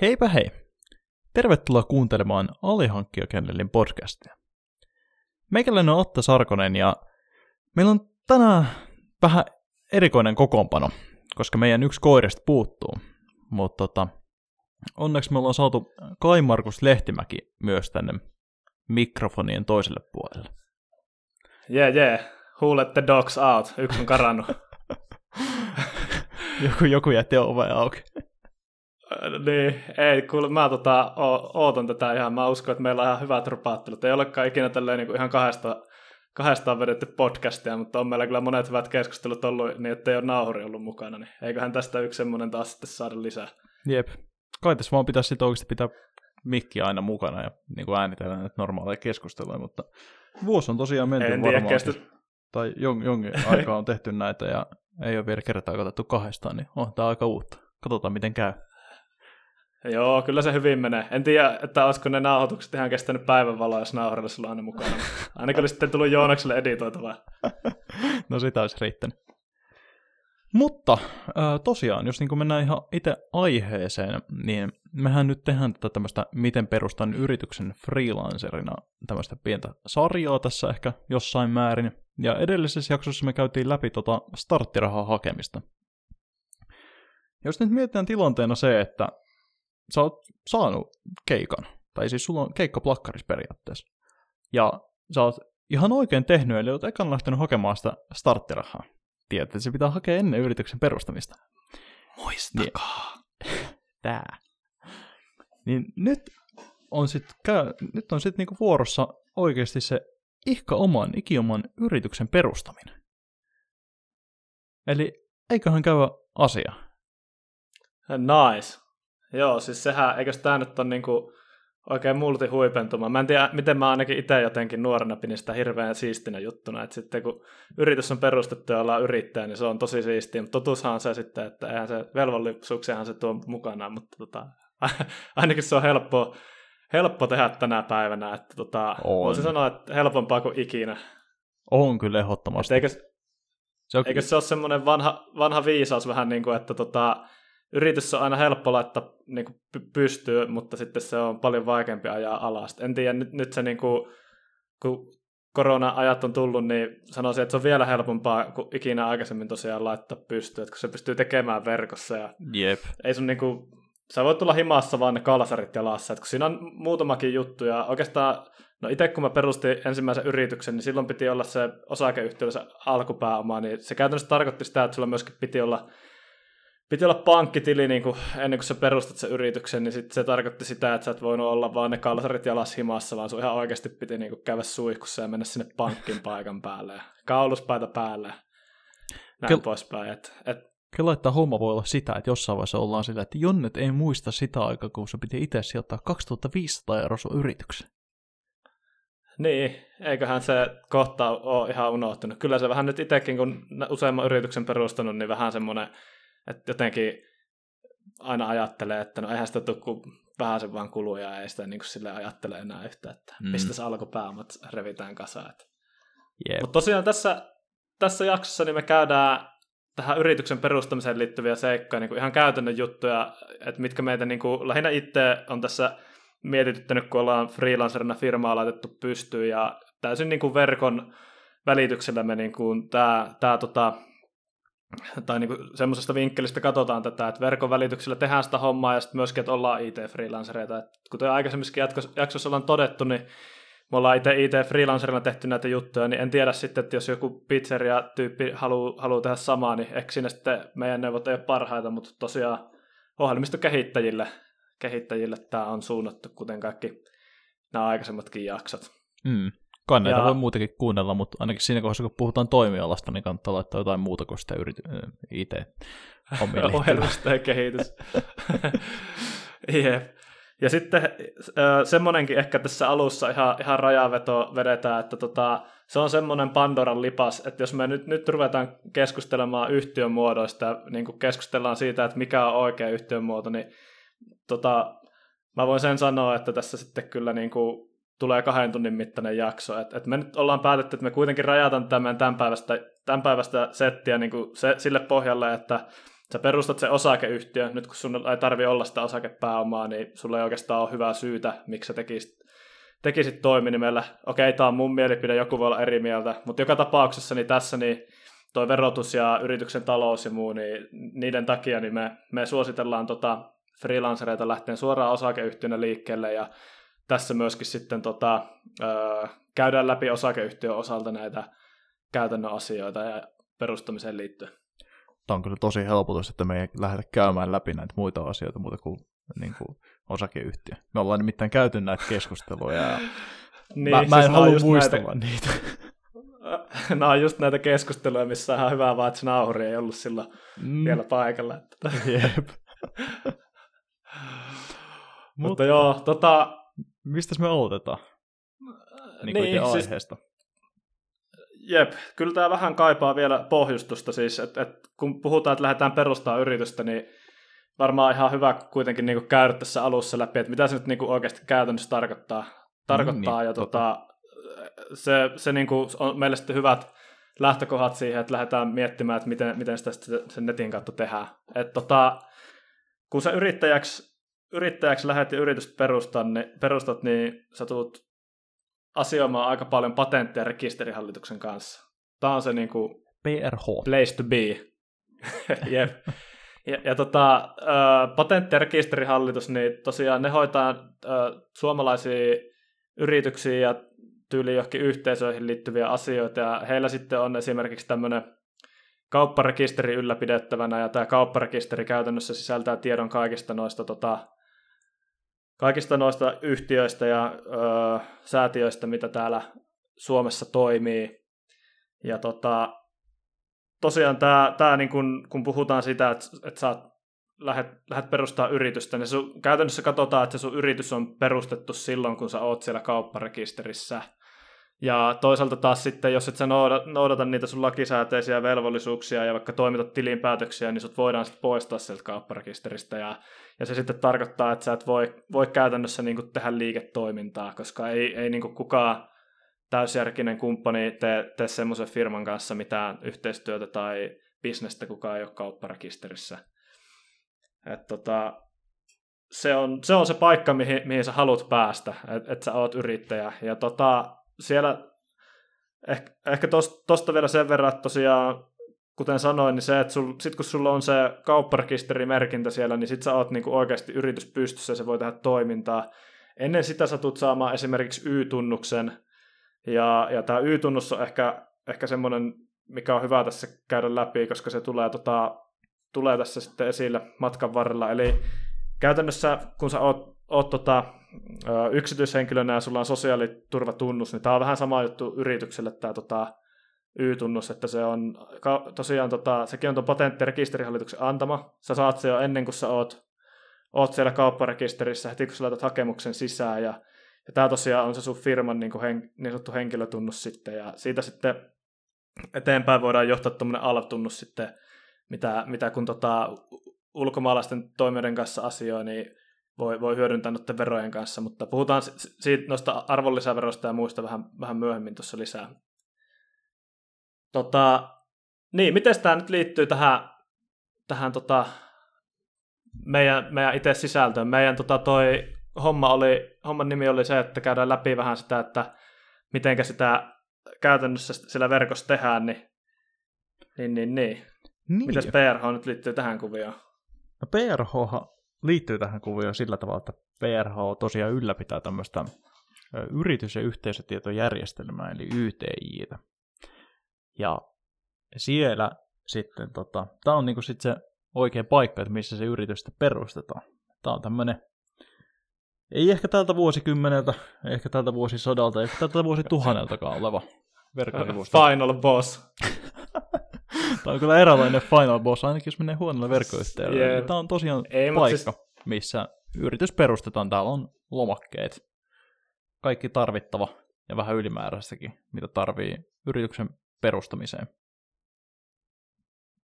Heipä hei! Tervetuloa kuuntelemaan Alihankkijakennelin podcastia. Meikäläinen on Otta Sarkonen ja meillä on tänään vähän erikoinen kokoonpano, koska meidän yksi koirista puuttuu. Mutta tota, onneksi me ollaan saatu Kai Markus Lehtimäki myös tänne mikrofonien toiselle puolelle. Yeah, yeah. Who let the dogs out? Yksi on karannut. joku, joku jätti oven auki. Niin, ei, kuule, mä tota, o- ootan tätä ihan, mä uskon, että meillä on ihan hyvät rupaattelut. Ei olekaan ikinä tälleen niin kuin ihan kahdesta, kahdestaan vedetty podcastia, mutta on meillä kyllä monet hyvät keskustelut ollut niin, että ei ole nauhuri ollut mukana, niin eiköhän tästä yksi semmoinen taas sitten saada lisää. Jep. Kai tässä vaan pitäisi sitten oikeasti pitää mikki aina mukana ja niin kuin äänitellä näitä normaaleja keskusteluja, mutta vuosi on tosiaan menty en varmaan. kestä... Tai jon, jonkin aikaa on tehty näitä ja ei ole vielä kertaa katsottu kahdestaan, niin on tämä aika uutta. Katsotaan, miten käy. Joo, kyllä se hyvin menee. En tiedä, että olisiko ne nauhoitukset ihan kestänyt päivänvaloa, jos nauharilla sulla aina mukana. Ainakin olisi sitten tullut Joonakselle editoitavaa. no sitä olisi riittänyt. Mutta tosiaan, jos niin mennään ihan itse aiheeseen, niin mehän nyt tehdään tätä tämmöistä Miten perustan yrityksen freelancerina tämmöistä pientä sarjaa tässä ehkä jossain määrin. Ja edellisessä jaksossa me käytiin läpi tota starttirahaa hakemista. Jos nyt mietitään tilanteena se, että sä oot saanut keikan, tai siis sulla on keikka plakkaris periaatteessa, ja sä oot ihan oikein tehnyt, eli oot ekan lähtenyt hakemaan sitä starttirahaa. Tiedät, että se pitää hakea ennen yrityksen perustamista. Muistakaa. Niin, tää. Niin nyt on sitten nyt on sit niinku vuorossa oikeasti se ihka oman, ikioman yrityksen perustaminen. Eli eiköhän käy asia. Nice. Joo, siis sehän, eikö tämä nyt ole niinku oikein multihuipentuma. Mä en tiedä, miten mä ainakin itse jotenkin nuorena pidin sitä hirveän siistinä juttuna, että sitten kun yritys on perustettu ja ollaan yrittäjä, niin se on tosi siistiä, mutta totuushan on se sitten, että eihän se velvollisuuksiahan se tuo mukanaan, mutta tota, ainakin se on helppo, helppo tehdä tänä päivänä, että tota, on. voisin sanoa, että helpompaa kuin ikinä. On kyllä ehdottomasti. Eikö, se on... eikö se ole semmoinen vanha, vanha viisaus vähän niin kuin, että tota, yritys on aina helppo laittaa niin kuin pystyy, mutta sitten se on paljon vaikeampi ajaa alas. En tiedä, nyt, nyt se niin kuin, kun korona-ajat on tullut, niin sanoisin, että se on vielä helpompaa kuin ikinä aikaisemmin tosiaan laittaa pystyyn, että kun se pystyy tekemään verkossa. Ja Jep. Ei sun niin kuin, sä voit tulla himassa vaan ne kalsarit jalassa, että kun siinä on muutamakin juttu, ja oikeastaan, no itse kun mä perustin ensimmäisen yrityksen, niin silloin piti olla se osakeyhtiöllä se alkupääoma, niin se käytännössä tarkoitti sitä, että sulla myöskin piti olla piti olla pankkitili niin kuin, ennen kuin sä perustat sen yrityksen, niin sit se tarkoitti sitä, että sä et voinut olla vaan ne kalsarit jalas himassa, vaan sun ihan oikeasti piti niin kuin, käydä suihkussa ja mennä sinne pankkin paikan päälle ja kauluspaita päälle näin Kel- poispäin. Et, et... Kyllä, että homma voi olla sitä, että jossain vaiheessa ollaan sillä, että Jonnet ei muista sitä aikaa, kun se piti itse sijoittaa 2500 euroa sun yrityksen. Niin, eiköhän se kohta ole ihan unohtunut. Kyllä se vähän nyt itsekin, kun useamman yrityksen perustanut, niin vähän semmoinen että jotenkin aina ajattelee, että no eihän sitä tule kuin vähän se vaan kuluja, ja ei sitä niin sille ajattele enää yhtä, että mm. mistä se alkupääomat revitään kasaan. Yep. Mutta tosiaan tässä, tässä jaksossa niin me käydään tähän yrityksen perustamiseen liittyviä seikkoja, niin kuin ihan käytännön juttuja, että mitkä meitä niin kuin, lähinnä itse on tässä mietityttänyt, kun ollaan freelancerina firmaa laitettu pystyyn, ja täysin niin kuin verkon välityksellä me niin kuin, tämä, tämä tota, tai niin semmoisesta vinkkelistä katsotaan tätä, että verkon välityksellä tehdään sitä hommaa ja sitten myöskin, että ollaan IT-freelancereita. Et kuten aikaisemminkin jaksossa ollaan todettu, niin me ollaan itse IT-freelancerina tehty näitä juttuja, niin en tiedä sitten, että jos joku pizzeria-tyyppi haluaa haluu tehdä samaa, niin ehkä siinä sitten meidän neuvot ei ole parhaita, mutta tosiaan ohjelmistokehittäjille kehittäjille tämä on suunnattu, kuten kaikki nämä aikaisemmatkin jaksot. Mm. Kai näitä ja... voi muutenkin kuunnella, mutta ainakin siinä kohdassa, kun puhutaan toimialasta, niin kannattaa laittaa jotain muuta kuin sitä yrity- IT. Ohjelmista ja kehitys. Jep. Ja sitten semmoinenkin ehkä tässä alussa ihan, ihan rajaveto vedetään, että tota, se on semmoinen Pandoran lipas, että jos me nyt, nyt ruvetaan keskustelemaan yhtiön muodoista niin keskustellaan siitä, että mikä on oikea yhtiön muoto, niin tota, mä voin sen sanoa, että tässä sitten kyllä niin kuin tulee kahden tunnin mittainen jakso. Et, et me nyt ollaan päätetty, että me kuitenkin rajataan tämän päivästä, tämän päivästä settiä niin kuin se, sille pohjalle, että sä perustat se osakeyhtiö, nyt kun sun ei tarvi olla sitä osakepääomaa, niin sulla ei oikeastaan ole hyvää syytä, miksi sä tekisit, tekisit toiminimellä. Okei, tämä on mun mielipide, joku voi olla eri mieltä, mutta joka tapauksessa niin tässä niin toi verotus ja yrityksen talous ja muu, niin niiden takia niin me, me suositellaan tota freelancereita lähteen suoraan osakeyhtiönä liikkeelle ja tässä myöskin sitten tota, ö, käydään läpi osakeyhtiön osalta näitä käytännön asioita ja perustamiseen liittyen. Tämä on kyllä tosi helpotus, että me ei lähdetä käymään läpi näitä muita asioita muuta kuin, niin kuin osakeyhtiö. Me ollaan nimittäin käyty näitä keskusteluja ja niin, mä, mä en siis halua muistella näitä... niitä. Nämä on just näitä keskusteluja, missä on ihan hyvä vaan, että nauhuri ei ollut silloin mm. vielä paikalla. Jep. Mutta joo, tota... Mistä me aloitetaan? Niin, niin siis, aiheesta. Jep, kyllä tämä vähän kaipaa vielä pohjustusta siis, että et, kun puhutaan, että lähdetään perustamaan yritystä, niin varmaan ihan hyvä kuitenkin niin käydä tässä alussa läpi, että mitä se nyt niin oikeasti käytännössä tarkoittaa. tarkoittaa niin, ja tota, se, se niin kuin on meille sitten hyvät lähtökohdat siihen, että lähdetään miettimään, että miten, miten sitä sen netin kautta tehdään. Et tota, kun sä yrittäjäksi, yrittäjäksi lähdet ja yritystä perustat, niin, perustat, niin sä tulet asioimaan aika paljon patentteja rekisterihallituksen kanssa. Tämä on se niin kuin PRH. place to be. Jep. Ja, ja tota, patentti- ja rekisterihallitus, niin tosiaan ne hoitaa suomalaisia yrityksiä ja tyyli johonkin yhteisöihin liittyviä asioita, ja heillä sitten on esimerkiksi tämmöinen kaupparekisteri ylläpidettävänä, ja tämä kaupparekisteri käytännössä sisältää tiedon kaikista noista, tota, kaikista noista yhtiöistä ja ö, säätiöistä, mitä täällä Suomessa toimii. Ja tota, tosiaan tämä, tämä niin kun, kun puhutaan sitä, että, että sä lähdet, lähdet perustaa yritystä, niin sun, käytännössä katsotaan, että sun yritys on perustettu silloin, kun sä oot siellä kaupparekisterissä. Ja toisaalta taas sitten, jos et sä noudata niitä sun lakisääteisiä velvollisuuksia ja vaikka toimitat tilinpäätöksiä, niin sut voidaan sitten poistaa sieltä kaupparekisteristä. Ja, ja se sitten tarkoittaa, että sä et voi, voi käytännössä niin tehdä liiketoimintaa, koska ei, ei niin kukaan täysjärkinen kumppani tee, tee semmoisen firman kanssa mitään yhteistyötä tai bisnestä, kukaan ei ole kaupparekisterissä. Et tota, se, on, se on se paikka, mihin, mihin sä haluat päästä, että et sä oot yrittäjä. Ja tota, siellä ehkä, ehkä tosta vielä sen verran, että tosiaan kuten sanoin, niin se, että sul, sit kun sulla on se kaupparekisterimerkintä siellä, niin sit sä oot niinku oikeasti yritys pystyssä ja se voi tehdä toimintaa. Ennen sitä sä tulet saamaan esimerkiksi Y-tunnuksen, ja, ja tämä Y-tunnus on ehkä, ehkä semmoinen, mikä on hyvä tässä käydä läpi, koska se tulee, tota, tulee tässä sitten esille matkan varrella. Eli käytännössä, kun sä oot, oot tota, yksityishenkilönä ja sulla on sosiaaliturvatunnus, niin tämä on vähän sama juttu yritykselle tämä tota, Y-tunnus, että se on tosiaan, tota, sekin on tuon patenttirekisterihallituksen antama. Sä saat se jo ennen kuin sä oot, oot siellä kaupparekisterissä, heti kun sä laitat hakemuksen sisään, ja, ja tämä tosiaan on se sun firman niin, kuin hen, niin sanottu henkilötunnus sitten, ja siitä sitten eteenpäin voidaan johtaa tuommoinen ALV-tunnus sitten, mitä, mitä kun tota, ulkomaalaisten toimijoiden kanssa asioi, niin voi, voi hyödyntää noiden verojen kanssa, mutta puhutaan siitä noista arvonlisäverosta ja muista vähän, vähän myöhemmin tuossa lisää. Tota, niin, miten tämä nyt liittyy tähän, tähän tota, meidän, meidän itse sisältöön? Meidän tota, toi homma oli, homman nimi oli se, että käydään läpi vähän sitä, että miten sitä käytännössä siellä verkossa tehdään, niin, niin, niin, niin. niin. Mitäs PRH nyt liittyy tähän kuvioon? No PRH liittyy tähän kuvioon sillä tavalla, että PRH tosiaan ylläpitää tämmöistä yritys- ja yhteisötietojärjestelmää, eli YTItä. Ja siellä sitten, tota, tämä on niinku sit se oikea paikka, että missä se yritys sitten perustetaan. Tämä on tämmöinen, ei ehkä tältä vuosikymmeneltä, ehkä tältä vuosisodalta, ehkä tältä vuosituhanneltakaan oleva verkkosivusto. Final boss. Tämä on kyllä eräänlainen final boss, ainakin jos menee huonolla verkkoyhteydellä. Yeah. Tämä on tosiaan Ei, paikka, siis... missä yritys perustetaan. Täällä on lomakkeet. Kaikki tarvittava ja vähän ylimääräistäkin, mitä tarvii yrityksen perustamiseen.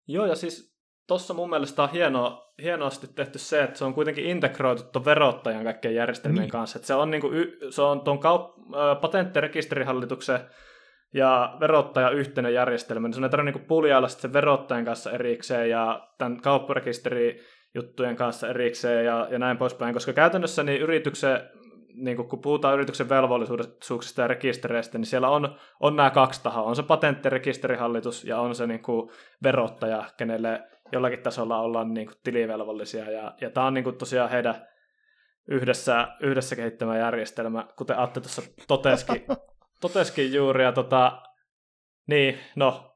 Joo, ja siis tuossa mun mielestä on hieno, hienosti tehty se, että se on kuitenkin integroitu tuon verottajan kaikkien järjestelmien niin. kanssa. Että se on, niinku, se on tuon kaup- patenttirekisterihallituksen ja verottaja yhteinen järjestelmä, niin sun ei tarvitse niin puljailla sen verottajan kanssa erikseen ja tämän kaupparekisteri juttujen kanssa erikseen ja, ja näin poispäin, koska käytännössä niin yrityksen, niin kun puhutaan yrityksen velvollisuuksista ja rekistereistä, niin siellä on, on nämä kaksi tahoa. On se patenttirekisterihallitus ja on se niin kuin verottaja, kenelle jollakin tasolla ollaan niin kuin tilivelvollisia. Ja, ja tämä on niin kuin tosiaan heidän yhdessä, yhdessä kehittämä järjestelmä, kuten Atte tuossa toteskin, toteskin juuri. Ja tota, niin, no,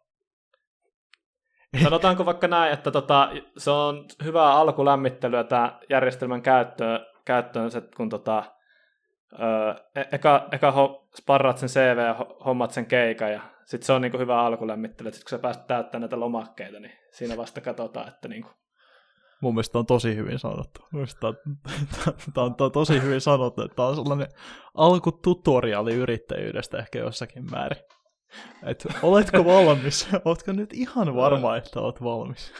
Sanotaanko vaikka näin, että tota, se on hyvää alkulämmittelyä tämä järjestelmän käyttöön, käyttöön se, kun tota, ö, e-, eka, eka ho, sen CV ja hommat sen keikan ja sitten se on niinku hyvä alkulämmittely. Sitten kun sä pääset täyttämään näitä lomakkeita, niin siinä vasta katsotaan, että niinku... Mun mielestä on tosi hyvin sanottu. Tämä on, on tosi hyvin sanottu, että tämä on sellainen alkututoriaali yrittäjyydestä ehkä jossakin määrin. Et, oletko valmis? Oletko nyt ihan varma, että olet valmis?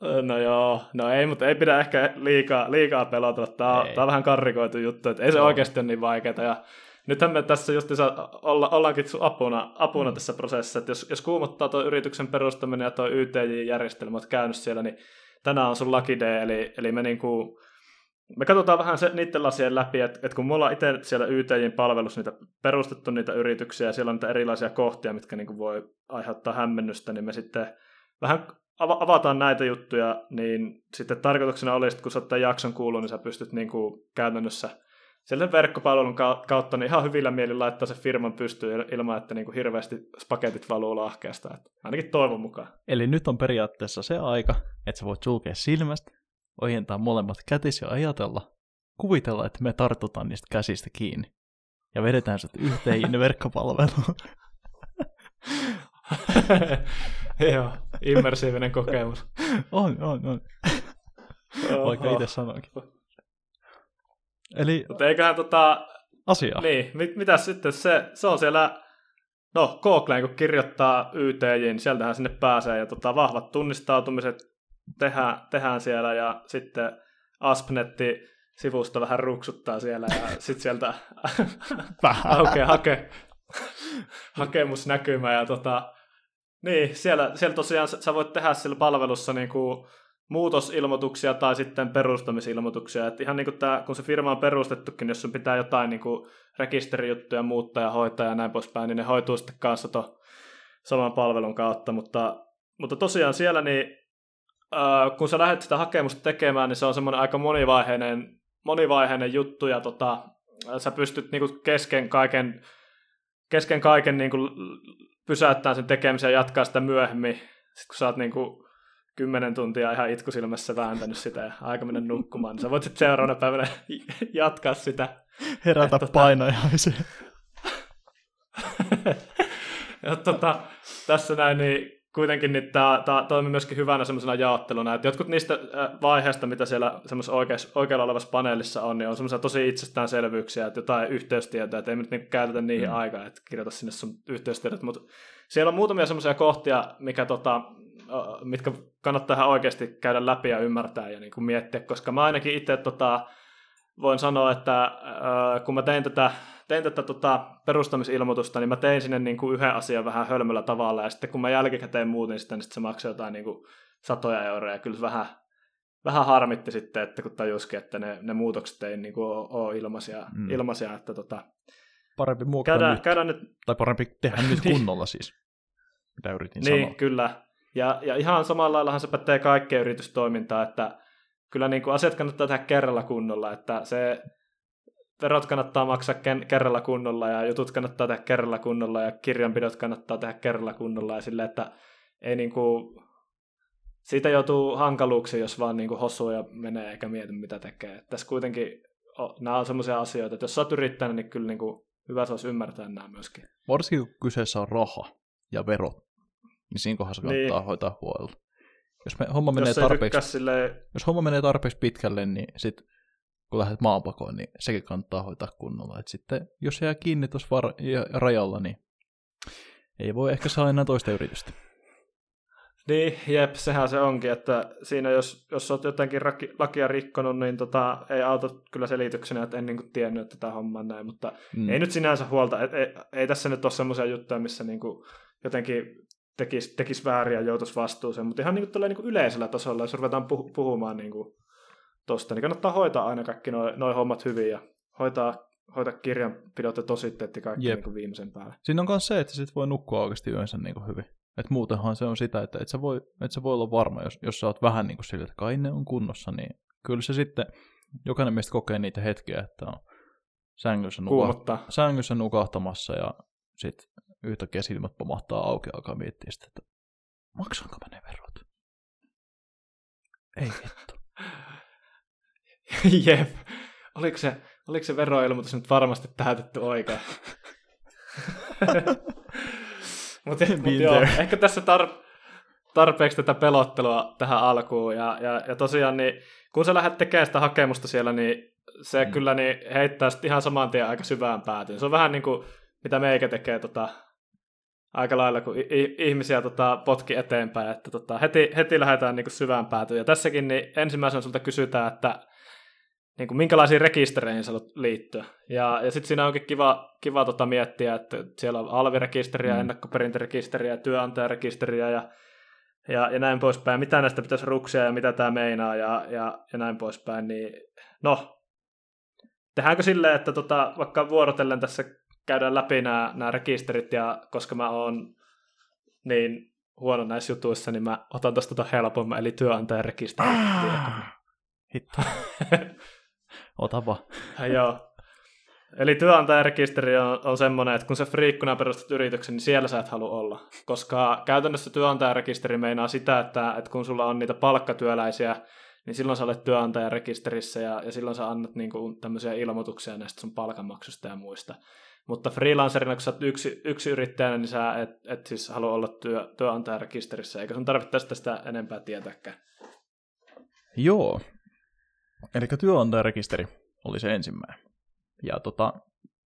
No joo, no ei, mutta ei pidä ehkä liikaa, liikaa pelotella. Tämä on, tämä on vähän karrikoitu juttu, että ei se no. oikeasti ole niin vaikeaa. Ja nythän me tässä just olla, ollaankin apuna, apuna mm. tässä prosessissa, että jos, jos kuumottaa tuo yrityksen perustaminen ja tuo YTJ-järjestelmä, olet käynyt siellä, niin tänään on sun lucky day, eli, eli me niinku, me katsotaan vähän se, niiden lasien läpi, että, että kun mulla on itse siellä YTJin palvelussa niitä perustettu niitä yrityksiä ja siellä on niitä erilaisia kohtia, mitkä niin voi aiheuttaa hämmennystä, niin me sitten vähän avataan näitä juttuja, niin sitten tarkoituksena olisi, että kun sä tämän jakson kuullut, niin sä pystyt niin kuin käytännössä sieltä verkkopalvelun kautta niin ihan hyvillä mielin laittaa se firman pystyyn ilman, että niin kuin hirveästi spagetit valuu lahkeesta. Että ainakin toivon mukaan. Eli nyt on periaatteessa se aika, että sä voit sulkea silmästä, ojentaa molemmat kätisi ja ajatella, kuvitella, että me tartutaan niistä käsistä kiinni ja vedetään sut yhteen verkkopalveluun. Joo, immersiivinen kokemus. on, on, on. Vaikka itse sanoinkin. Eli... Mutta eiköhän tota... Asia. Niin, mit, mitä sitten se, se on siellä... No, Googleen kun kirjoittaa YTJ, niin sieltähän sinne pääsee ja tota, vahvat tunnistautumiset tehdään, tehdään siellä ja sitten Aspnetti sivusta vähän ruksuttaa siellä ja sitten sieltä aukeaa hake, hakemusnäkymä ja tota, niin, siellä, siellä tosiaan sä voit tehdä sillä palvelussa niin kuin muutosilmoituksia tai sitten perustamisilmoituksia. Et ihan niin kuin tämä, kun se firma on perustettukin, jos sun pitää jotain niin kuin rekisterijuttuja muuttaa ja hoitaa ja näin poispäin, niin ne hoituu sitten kanssa to saman palvelun kautta. Mutta, mutta tosiaan siellä niin äh, kun sä lähdet sitä hakemusta tekemään, niin se on semmoinen aika monivaiheinen, monivaiheinen juttu, ja tota, sä pystyt niinku kesken kaiken, kesken kaiken niinku pysäyttämään sen tekemisen ja jatkaa sitä myöhemmin, sit kun sä oot niinku kymmenen tuntia ihan itkusilmässä vääntänyt sitä ja aika mennä nukkumaan, niin sä voit sitten seuraavana päivänä jatkaa sitä. Herätä tota... painajaisia. ja tota, tässä näin, niin kuitenkin niin tämä, tämä toimii myöskin hyvänä semmoisena jaotteluna, että jotkut niistä vaiheista, mitä siellä semmoisessa oikeassa, oikealla olevassa paneelissa on, niin on semmoisia tosi itsestäänselvyyksiä, että jotain yhteystietoja, että ei nyt niin käytetä niihin mm. aikaa, että kirjoita sinne sun yhteystiedot, mutta siellä on muutamia semmoisia kohtia, mikä tota, mitkä kannattaa ihan oikeasti käydä läpi ja ymmärtää ja niin kuin miettiä, koska mä ainakin itse tota, voin sanoa, että äh, kun mä tein tätä, tein tätä tota, perustamisilmoitusta, niin mä tein sinne niin kuin yhden asian vähän hölmöllä tavalla, ja sitten kun mä jälkikäteen muutin sitä, niin sitten se maksoi jotain niin kuin satoja euroja, ja kyllä vähän, vähän harmitti sitten, että kun tajuskin, että ne, ne muutokset ei niin kuin ole, ole ilmaisia, mm. ilmaisia, että tota, parempi muokata käydään, nyt. Käydään nyt. Tai parempi tehdä nyt kunnolla siis, mitä yritin niin, sanoa. kyllä. Ja, ja ihan samalla laillahan se pätee kaikkeen yritystoimintaan, että kyllä niin kuin asiat kannattaa tehdä kerralla kunnolla, että se verot kannattaa maksaa kerralla kunnolla ja jutut kannattaa tehdä kerralla kunnolla ja kirjanpidot kannattaa tehdä kerralla kunnolla ja sille, että ei niin kuin, siitä joutuu hankaluuksiin, jos vaan niin kuin hosuu ja menee eikä mieti mitä tekee. Et tässä kuitenkin nämä on sellaisia asioita, että jos sä oot yrittänyt, niin kyllä niin kuin hyvä se olisi ymmärtää nämä myöskin. Varsinkin kun kyseessä on raha ja verot, niin siinä kohdassa kannattaa niin. hoitaa huolella. Jos, me, homma menee jos, tarpeeksi, silleen... jos homma menee tarpeeksi pitkälle, niin sit, kun lähdet maanpakoon, niin sekin kannattaa hoitaa kunnolla. Et sitten, jos jää kiinni tuossa var- rajalla, niin ei voi ehkä saa enää toista yritystä. Niin, jep, sehän se onkin, että siinä jos, jos olet jotenkin raki, lakia rikkonut, niin tota, ei auta kyllä selityksenä, että en niin kuin tiennyt, että tämä homma on näin, mutta mm. ei nyt sinänsä huolta, et, ei, ei tässä nyt ole semmoisia juttuja, missä niin kuin jotenkin tekisi, tekisi väärin ja joutuisi vastuuseen, mutta ihan niin kuin, niin kuin yleisellä tasolla, jos ruvetaan puh- puhumaan niin kuin tosta, niin kannattaa hoitaa aina kaikki noin noi hommat hyvin ja hoitaa, hoitaa kirjanpidot ja tositteet ja kaikki niin kuin viimeisen päälle. Siinä on myös se, että sit voi nukkua oikeasti yönsä niin kuin hyvin. Et muutenhan se on sitä, että et sä voi, et sä voi olla varma, jos, jos sä oot vähän niin kuin sillä, että kai ne on kunnossa, niin kyllä se sitten, jokainen meistä kokee niitä hetkiä, että on sängyssä, nuka- sängyssä nukahtamassa ja sitten yhtäkkiä silmät pomahtaa auki ja alkaa miettiä sitä, että maksaanko mä ne verot? Ei vittu. Jep. Oliko se, oliko se veroilmoitus nyt varmasti täytetty oikein? Mutta mut joo, ehkä tässä tar- tarpeeksi tätä pelottelua tähän alkuun. Ja, ja, ja tosiaan, niin, kun sä lähdet tekemään sitä hakemusta siellä, niin se mm. kyllä niin heittää ihan saman tien aika syvään päätyyn. Se on vähän niin kuin, mitä meikä tekee tota, aika lailla, kun ihmisiä tota, potki eteenpäin, että tota, heti, heti lähdetään niin kuin syvään päätyyn. Ja tässäkin niin ensimmäisenä sulta kysytään, että niin kuin, minkälaisiin rekistereihin sä haluat liittyä. Ja, ja sitten siinä onkin kiva, kiva tota miettiä, että siellä on alvirekisteriä, mm. ennakkoperintärekisteriä, työnantajarekisteriä ja, ja, ja näin poispäin. Mitä näistä pitäisi ruksia ja mitä tämä meinaa ja, ja, ja näin poispäin. Niin, no, tehdäänkö silleen, että tota, vaikka vuorotellen tässä käydään läpi nämä, nämä rekisterit ja koska mä oon niin huono näissä jutuissa, niin mä otan tuosta tota helpomman, eli työnantajarekisteri. Ah, hitto. Ota vaan. Joo. Eli työnantajarekisteri on, on semmoinen, että kun sä friikkuna perustat yrityksen, niin siellä sä et halua olla. Koska käytännössä työnantajarekisteri meinaa sitä, että, että kun sulla on niitä palkkatyöläisiä, niin silloin sä olet työnantajarekisterissä ja, ja silloin sä annat niin kuin, tämmöisiä ilmoituksia näistä sun palkanmaksusta ja muista. Mutta freelancerina, kun sä oot yksi, yksi yrittäjänä, niin sä et, et siis halua olla työ, työnantajarekisterissä, eikä sun tarvitse tästä enempää tietääkään. Joo, Eli työnantajarekisteri oli se ensimmäinen. Ja tota,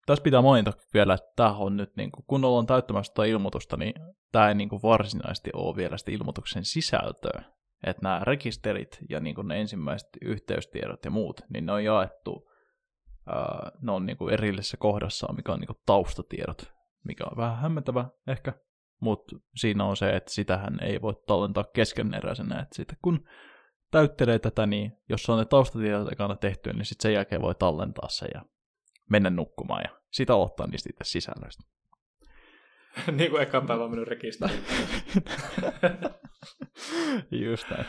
tässä pitää mainita vielä, että tämä on nyt, niin kuin, kun ollaan täyttämässä tätä ilmoitusta, niin tämä ei niin kuin varsinaisesti ole vielä sitä ilmoituksen sisältöä. Että nämä rekisterit ja niin kuin ne ensimmäiset yhteystiedot ja muut, niin ne on jaettu, ää, ne on niin kuin erillisessä kohdassa, mikä on niin kuin taustatiedot, mikä on vähän hämmentävä ehkä, mutta siinä on se, että sitähän ei voi tallentaa keskeneräisenä, että sitten kun täyttelee tätä, niin jos on ne taustatiedot ekana tehty, niin sitten sen jälkeen voi tallentaa se ja mennä nukkumaan ja sitä ottaa niistä itse sisällöistä. niin kuin ekan päivän minun rekisteriin. Just näin.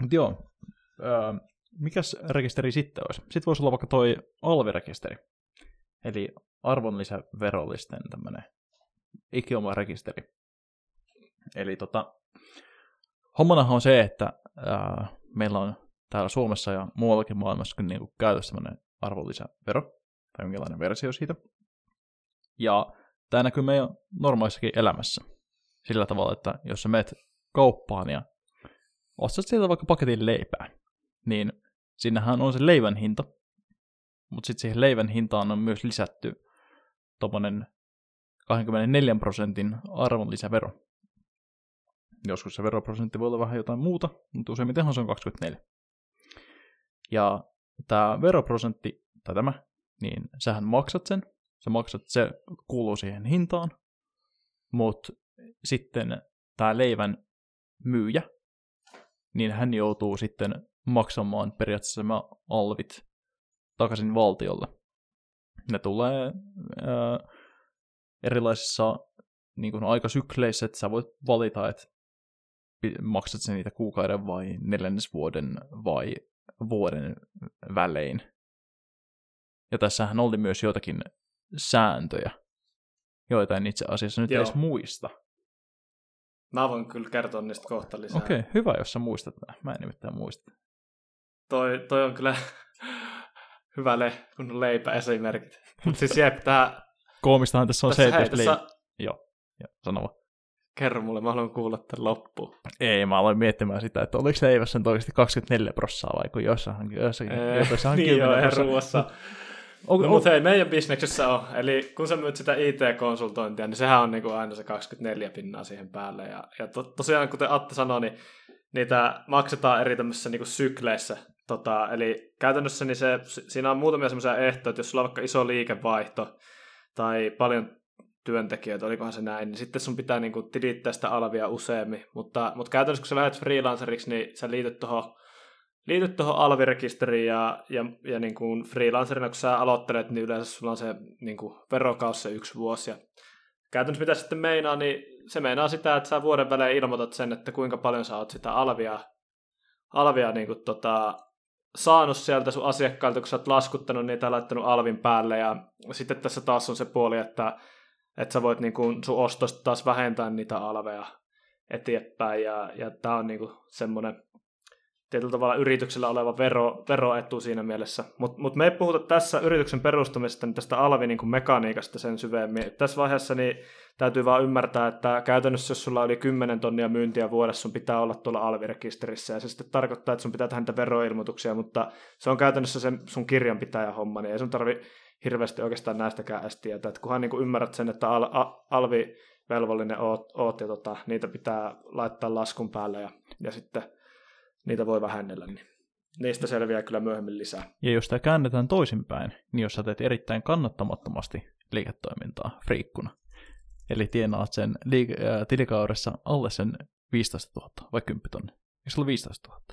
Mutta joo, äh, mikäs rekisteri sitten olisi? Sitten voisi olla vaikka toi alvirekisteri, eli arvonlisäverollisten tämmöinen ikioma rekisteri. Eli tota, hommanahan on se, että ää, meillä on täällä Suomessa ja muuallakin maailmassa niin kuin käytössä tämmöinen arvonlisävero, tai jonkinlainen versio siitä. Ja tämä näkyy meidän normaalissakin elämässä. Sillä tavalla, että jos sä menet kauppaan ja ostat sieltä vaikka paketin leipää, niin sinnehän on se leivän hinta, mutta sitten siihen leivän hintaan on myös lisätty tuommoinen 24 prosentin arvonlisävero. Joskus se veroprosentti voi olla vähän jotain muuta, mutta useimmitenhan se on 24. Ja tämä veroprosentti, tai tämä, niin sähän maksat sen, sä maksat, se kuuluu siihen hintaan, mutta sitten tämä leivän myyjä, niin hän joutuu sitten maksamaan periaatteessa nämä alvit takaisin valtiolle. Ne tulee ää, erilaisissa niin aikasykleissä, että sä voit valita, että maksat sen niitä kuukauden vai neljännesvuoden vai vuoden välein. Ja tässähän oli myös joitakin sääntöjä, joita en itse asiassa nyt Joo. edes muista. Mä voin kyllä kertoa niistä kohta lisää. Okei, okay, hyvä, jos sä muistat. Mä en nimittäin muista. Toi, toi on kyllä hyvä le, kun leipä esimerkit. Mutta siis jep, tää... Koomistahan tässä on tässä, se, että hei, tässä... Joo, joo, sano vaan. Kerro mulle, mä haluan kuulla tämän loppuun. Ei, mä aloin miettimään sitä, että oliko leivässä nyt oikeasti 24 prossaa vai kun jossain, jossain, jossain niin 10 joo, ruuassa. On, no, on... mutta hei, meidän bisneksessä on. Eli kun sä myyt sitä IT-konsultointia, niin sehän on niin kuin aina se 24 pinnaa siihen päälle. Ja, ja to, tosiaan, kuten Atte sanoi, niin niitä maksetaan eri tämmöisissä niin sykleissä. Tota, eli käytännössä niin se, siinä on muutamia semmoisia ehtoja, että jos sulla on vaikka iso liikevaihto tai paljon työntekijöitä, olikohan se näin, niin sitten sun pitää niin tilittää sitä alvia useammin. Mutta, mutta käytännössä kun sä lähdet freelanceriksi, niin sä liityt tuohon liityt tuohon alvirekisteriin ja, ja, ja niin kuin freelancerina, kun sä aloittelet, niin yleensä sulla on se niin kuin verokaus se yksi vuosi. Ja käytännössä mitä sitten meinaa, niin se meinaa sitä, että sä vuoden välein ilmoitat sen, että kuinka paljon sä oot sitä alvia, alvia niin kuin tota, saanut sieltä sun asiakkailta, kun sä oot laskuttanut niitä ja laittanut alvin päälle. Ja sitten tässä taas on se puoli, että, että sä voit niin kuin sun ostosta taas vähentää niitä alveja eteenpäin. Ja, ja tää on niin kuin semmoinen tietyllä tavalla yrityksellä oleva vero, veroetu siinä mielessä. Mutta mut me ei puhuta tässä yrityksen perustamisesta niin tästä alvi niin mekaniikasta sen syvemmin. Tässä vaiheessa niin täytyy vaan ymmärtää, että käytännössä jos sulla oli 10 tonnia myyntiä vuodessa, sun pitää olla tuolla alvirekisterissä, ja se sitten tarkoittaa, että sun pitää tehdä niitä veroilmoituksia, mutta se on käytännössä se sun kirjanpitäjä homma, niin ei sun tarvi hirveästi oikeastaan näistäkään edes tietää, että kunhan niin ymmärrät sen, että al- a- alvi velvollinen oot, oot ja tota, niitä pitää laittaa laskun päälle ja, ja sitten niitä voi vähennellä, niin niistä selviää kyllä myöhemmin lisää. Ja jos tämä käännetään toisinpäin, niin jos sä teet erittäin kannattamattomasti liiketoimintaa friikkuna, eli tienaat sen liike- äh, tilikaudessa alle sen 15 000 vai 10 tonni, eikö se ole 15 000?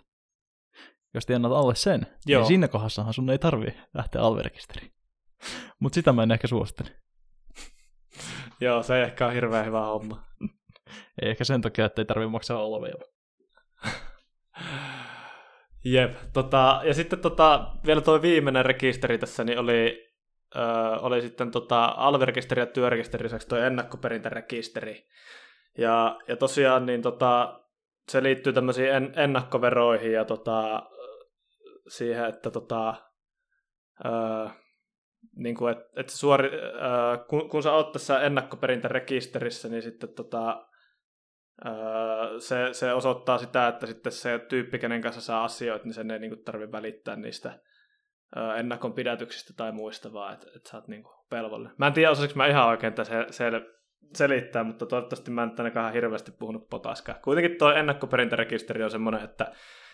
Jos tienaat alle sen, niin Joo. niin siinä kohdassahan sun ei tarvi lähteä alverekisteriin. Mutta sitä mä en ehkä suosittele. Joo, se ei ehkä ole hirveän hyvä homma. ei ehkä sen takia, että ei tarvitse maksaa alveja. Jep, tota, ja sitten tota, vielä tuo viimeinen rekisteri tässä, niin oli, ö, oli sitten tota, alverekisteri ja työrekisteri lisäksi tuo ennakkoperintärekisteri. Ja, ja tosiaan niin tota, se liittyy tämmöisiin en, ennakkoveroihin ja tota, siihen, että tota, niin kuin, et, et suori, ö, kun, kun sä oot tässä ennakkoperintärekisterissä, niin sitten tota, se, se osoittaa sitä, että sitten se tyyppi, kenen kanssa saa asioita, niin sen ei niin tarvitse välittää niistä ennakon pidätyksistä tai muista, vaan että, että sä oot niin velvollinen. Mä en tiedä, osasinko mä ihan oikein se, se, selittää, mutta toivottavasti mä en tänäkään hirveästi puhunut potaskaa. Kuitenkin tuo ennakkoperintärekisteri on semmoinen, että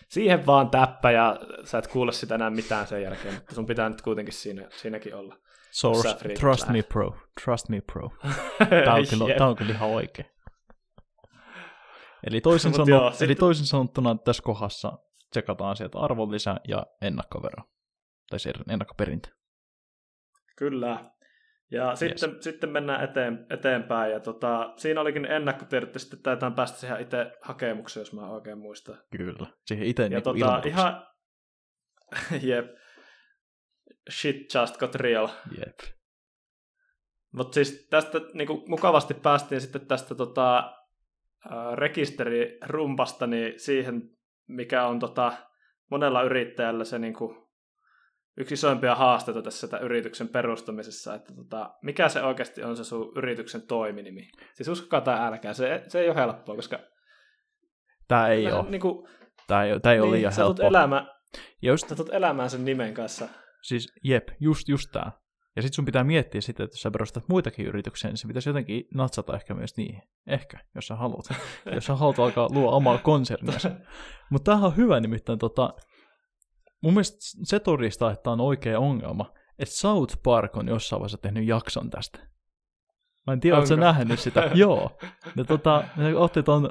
siihen vaan täppä ja sä et kuule sitä enää mitään sen jälkeen, mutta sun pitää nyt kuitenkin siinä, siinäkin olla. Source, trust lähdet. me pro, trust me pro. Tämä on, kyllä, tämä on kyllä ihan oikein. Eli toisin, sano, joo, eli sitten... toisin sanottuna tässä kohdassa tsekataan sieltä arvonlisä ja ennakkovero. Tai se ennakkoperintö. Kyllä. Ja yes. sitten, sitten mennään eteen, eteenpäin. Ja tota, siinä olikin ennakkotiedot, ja sitten täytyy päästä siihen itse hakemukseen, jos mä oikein muistan. Kyllä. Siihen itse ja niin tota, ihan, jep. Shit just got real. Jep. Mutta siis tästä niin mukavasti päästiin sitten tästä tota, rekisterirumpasta niin siihen, mikä on tota, monella yrittäjällä se niin kuin, yksi isoimpia haasteita tässä yrityksen perustamisessa, että tota, mikä se oikeasti on se sun yrityksen toiminimi. Siis uskokaa tai älkää, se, se ei ole helppoa, koska... Tämä ei ole. Niin kuin, tämä ei, tämä ei niin, ole liian helppoa. Elämä, just, sä elämään sen nimen kanssa. Siis jep, just, just tämä. Ja sitten sun pitää miettiä sitten, että jos sä perustat muitakin yrityksiä, niin se pitäisi jotenkin natsata ehkä myös niihin. Ehkä, jos sä haluat. jos sä haluat alkaa luo omaa konsernia. Mutta tämähän on hyvä nimittäin, tota, mun mielestä se todistaa, että tämä on oikea ongelma, että South Park on jossain vaiheessa tehnyt jakson tästä. Mä en tiedä, oletko nähnyt sitä? Joo. Ne, tota, ne otti ton,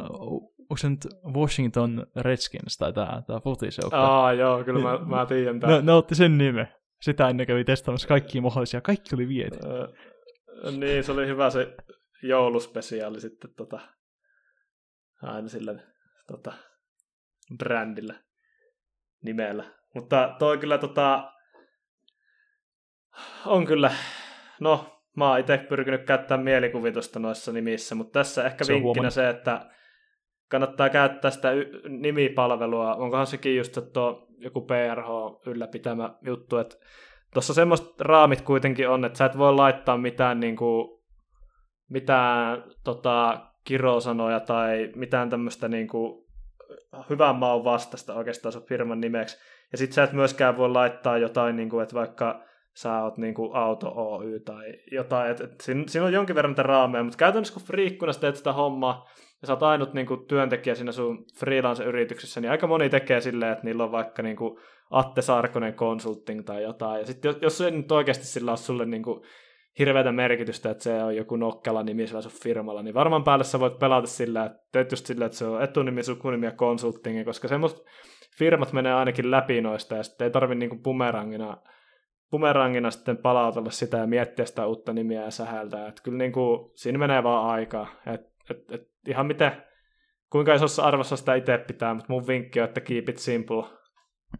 onko se nyt Washington Redskins tai tämä, tämä futisjoukko? Aa, joo, kyllä mä, mä tiedän tämän. Ne, ne otti sen nimen. Sitä ennen kävi testaamassa kaikkia mahdollisia. Kaikki oli viety. Öö, niin, se oli hyvä se jouluspesiaali sitten tota, aina sillä tota, brändillä nimellä. Mutta toi kyllä tota, on kyllä, no mä oon itse pyrkinyt käyttämään mielikuvitusta noissa nimissä, mutta tässä ehkä se vinkkinä se, että kannattaa käyttää sitä nimipalvelua. Onkohan sekin just että tuo joku PRH ylläpitämä juttu, että tuossa semmoiset raamit kuitenkin on, että sä et voi laittaa mitään niin kuin, mitään tota, kirosanoja tai mitään tämmöistä niin kuin, hyvän maun vastasta oikeastaan sun firman nimeksi. Ja sit sä et myöskään voi laittaa jotain, niin kuin, että vaikka sä oot niinku Auto Oy tai jotain. Et, et siinä, siinä, on jonkin verran niitä raameja, mutta käytännössä kun friikkuna teet sitä hommaa, ja sä oot ainut niinku työntekijä siinä sun freelance-yrityksessä, niin aika moni tekee silleen, että niillä on vaikka niinku Atte Sarkonen Consulting tai jotain. Ja sitten jos, jos se nyt oikeasti sillä on sulle niinku hirveätä merkitystä, että se on joku nokkela nimi sillä sun firmalla, niin varmaan päälle sä voit pelata sillä, että teet just sillä, että se on etunimi, sukunimi ja consulting, koska semmoista firmat menee ainakin läpi noista, ja sitten ei tarvi niinku bumerangina, bumerangina sitten palautella sitä ja miettiä sitä uutta nimiä ja sähältä, että kyllä niinku, siinä menee vaan aikaa, että et, et, ihan miten, kuinka isossa arvossa sitä itse pitää, mutta mun vinkki on, että keep it simple.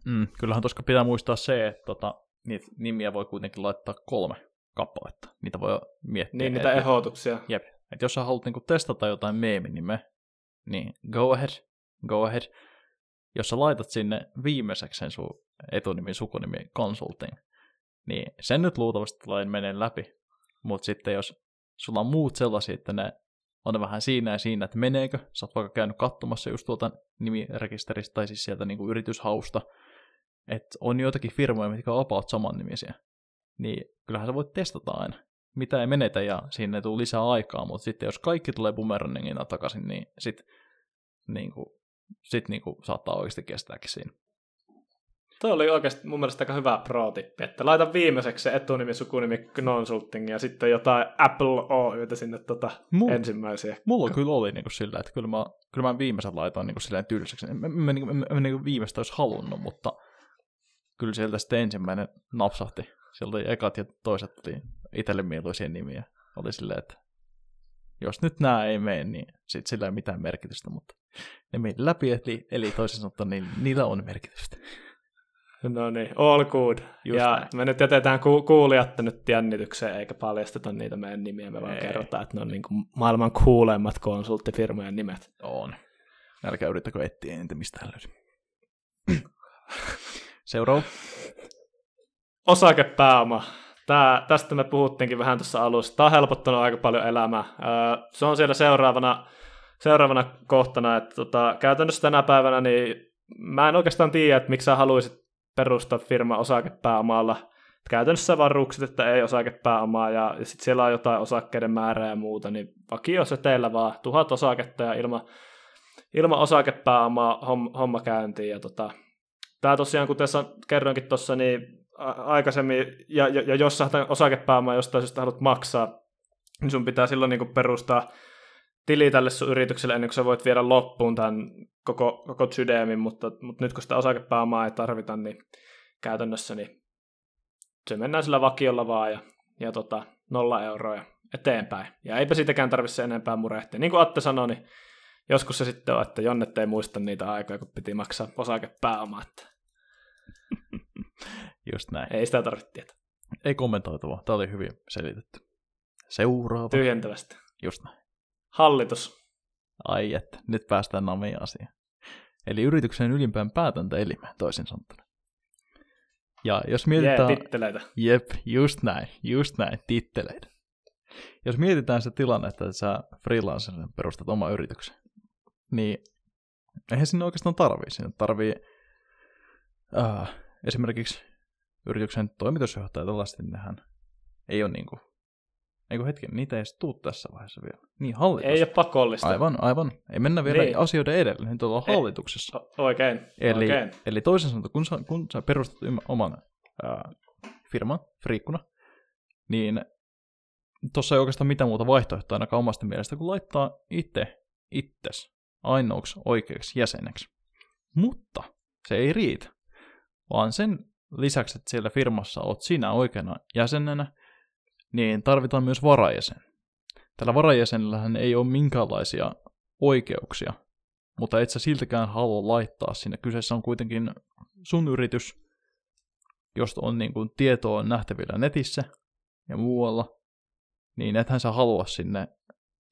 Mm, kyllähän tuossa pitää muistaa se, että tota, niitä nimiä voi kuitenkin laittaa kolme kappaletta. Niitä voi miettiä. Niin, niitä ehdotuksia. Jep. Et jos sä haluat niinku testata jotain meeminimeä, niin go ahead, go ahead. Jos sä laitat sinne viimeiseksi sen sun etunimi, sukunimi, consulting, niin sen nyt luultavasti tulee menee läpi. Mutta sitten jos sulla on muut sellaisia, että ne on vähän siinä ja siinä, että meneekö. Sä oot vaikka käynyt katsomassa just tuota nimirekisteristä tai siis sieltä niinku yrityshausta, että on joitakin firmoja, mitkä on about saman nimisiä niin kyllähän sä voit testata aina. Mitä ei menetä ja siinä ei tule lisää aikaa, mutta sitten jos kaikki tulee bumerangina takaisin, niin sitten niin kuin, sit niin kuin saattaa oikeasti kestääkin siinä. Tuo oli oikeasti mun mielestä aika hyvä pro-tippi, että laita viimeiseksi se etunimi, sukunimi, consulting ja sitten jotain Apple Oytä sinne tota Mul- ensimmäisiä. Mulla kyllä oli niin kuin sillä, että kyllä mä, kyllä mä viimeisen laitoin niin kuin silleen tylsäksi. Mä, mä, niin viimeistä olisi halunnut, mutta kyllä sieltä sitten ensimmäinen napsahti Sieltä oli ekat ja toiset oli itselle mieluisia nimiä. Oli silleen, että jos nyt nämä ei mene, niin sit sillä ei mitään merkitystä, mutta ne meni läpi, eli, eli toisin sanottuna niin, niillä on merkitystä. No niin, all good. Just ja näin. me nyt jätetään ku- kuulijat nyt jännitykseen, eikä paljasteta niitä meidän nimiä, me vaan ei. kerrotaan, että ne on niin kuin maailman kuulemmat konsulttifirmojen nimet. On. Älkää yrittäkö etsiä entä mistään löydy. Seuraava osakepääoma. Tää, tästä me puhuttiinkin vähän tuossa alussa. Tämä on helpottanut aika paljon elämää. se on siellä seuraavana, seuraavana kohtana, että tota, käytännössä tänä päivänä niin mä en oikeastaan tiedä, että miksi sä haluaisit perustaa firma osakepääomalla. Käytännössä vaan että ei osakepääomaa ja, ja sitten siellä on jotain osakkeiden määrää ja muuta, niin vakio se teillä vaan tuhat osaketta ja ilman, ilman osakepääomaa homma käyntiin. Tota, tämä tosiaan, kuten kerroinkin tuossa, niin aikaisemmin, ja, ja, ja jos sä osakepääomaa jostain syystä haluat maksaa, niin sun pitää silloin niin perustaa tili tälle sun yritykselle ennen kuin sä voit viedä loppuun tämän koko, koko sydämin, mutta, mutta nyt kun sitä osakepääomaa ei tarvita, niin käytännössä niin se mennään sillä vakiolla vaan ja, ja tota, nolla euroa eteenpäin. Ja eipä siitäkään tarvitse enempää murehtia. Niin kuin Atte sanoi, niin joskus se sitten on, että Jonnet ei muista niitä aikoja, kun piti maksaa osakepääomaa. Että Just näin. Ei sitä tarvitse tietää. Ei kommentoitavaa. Tämä oli hyvin selitetty. Seuraava. Tyhjentävästi. Just näin. Hallitus. Ai että, nyt päästään namiin asiaan. Eli yrityksen ylimpään päätäntäelimeen, toisin sanottuna. Ja jos mietitään... Yeah, titteleitä. Jep, just näin, just näin, titteleitä. Jos mietitään se tilanne, että sä freelancerina perustat oma yrityksen, niin eihän sinne oikeastaan tarvii. Sinne tarvii uh, esimerkiksi yrityksen toimitusjohtaja tällaisesti nehän ei ole niinku, eikö hetken, niitä ei edes tuu tässä vaiheessa vielä. Niin, hallitus. Ei ole pakollista. Aivan, aivan. Ei mennä vielä niin. asioiden edelle, niin tuolla hallituksessa. O- oikein, eli, oikein. Eli toisin sanoen, kun sä, kun sä perustat oman ää, firman, friikkuna, niin tuossa ei oikeastaan mitään muuta vaihtoehtoa ainakaan omasta mielestä, kun laittaa itse itses ainoaksi oikeaksi jäseneksi. Mutta se ei riitä, vaan sen lisäksi, että siellä firmassa oot sinä oikeana jäsenenä, niin tarvitaan myös varajäsen. Tällä varajäsenellähän ei ole minkäänlaisia oikeuksia, mutta et sä siltäkään halua laittaa sinne. Kyseessä on kuitenkin sun yritys, josta on niin kuin tietoa nähtävillä netissä ja muualla, niin ethän sä halua sinne,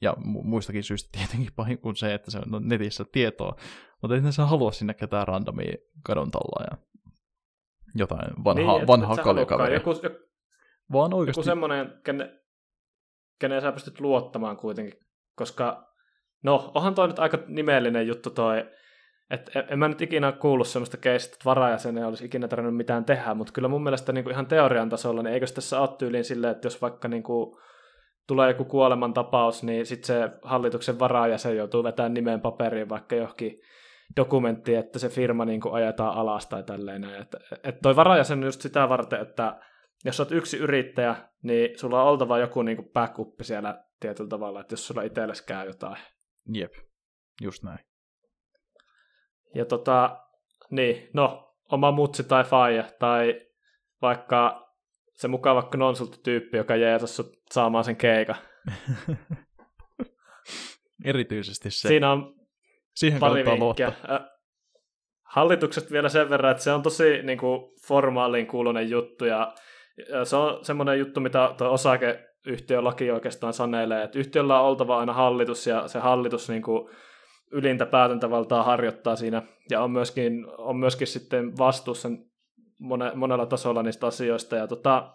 ja muistakin syystä tietenkin pahin kuin se, että se on netissä tietoa, mutta ethän sä halua sinne ketään randomia kadon ja jotain vanhaa, niin, vanhaa kaljokaveria. Joku, joku, Vaan oikeasti... joku semmoinen, kenen, kenen sä pystyt luottamaan kuitenkin, koska no, onhan toi nyt aika nimellinen juttu toi et en mä nyt ikinä kuullut sellaista keistä, että varajäsenen olisi ikinä tarvinnut mitään tehdä, mutta kyllä mun mielestä niin kuin ihan teorian tasolla, niin eikö tässä ole tyyliin silleen, että jos vaikka niin kuin tulee joku kuolemantapaus, niin sitten se hallituksen varajäsen joutuu vetämään nimen paperiin vaikka johonkin dokumentti, että se firma niin kuin ajetaan alas tai tälleen. Että et toi varajäsen on just sitä varten, että jos olet yksi yrittäjä, niin sulla on oltava joku niin kuin backup siellä tietyllä tavalla, että jos sulla itsellesi käy jotain. Jep, just näin. Ja tota, niin, no, oma mutsi tai faija tai vaikka se mukava konsulttityyppi, joka jeesas sut saamaan sen keikan. Erityisesti se. Siinä on Siihen pari vinkkiä. Hallitukset vielä sen verran, että se on tosi niin kuin, formaaliin kuulunen juttu ja se on semmoinen juttu, mitä tuo osakeyhtiölaki oikeastaan sanelee, että yhtiöllä on oltava aina hallitus ja se hallitus niin kuin, ylintä päätäntävaltaa harjoittaa siinä ja on myöskin, on myöskin sitten vastuussa mone, monella tasolla niistä asioista. Ja tota,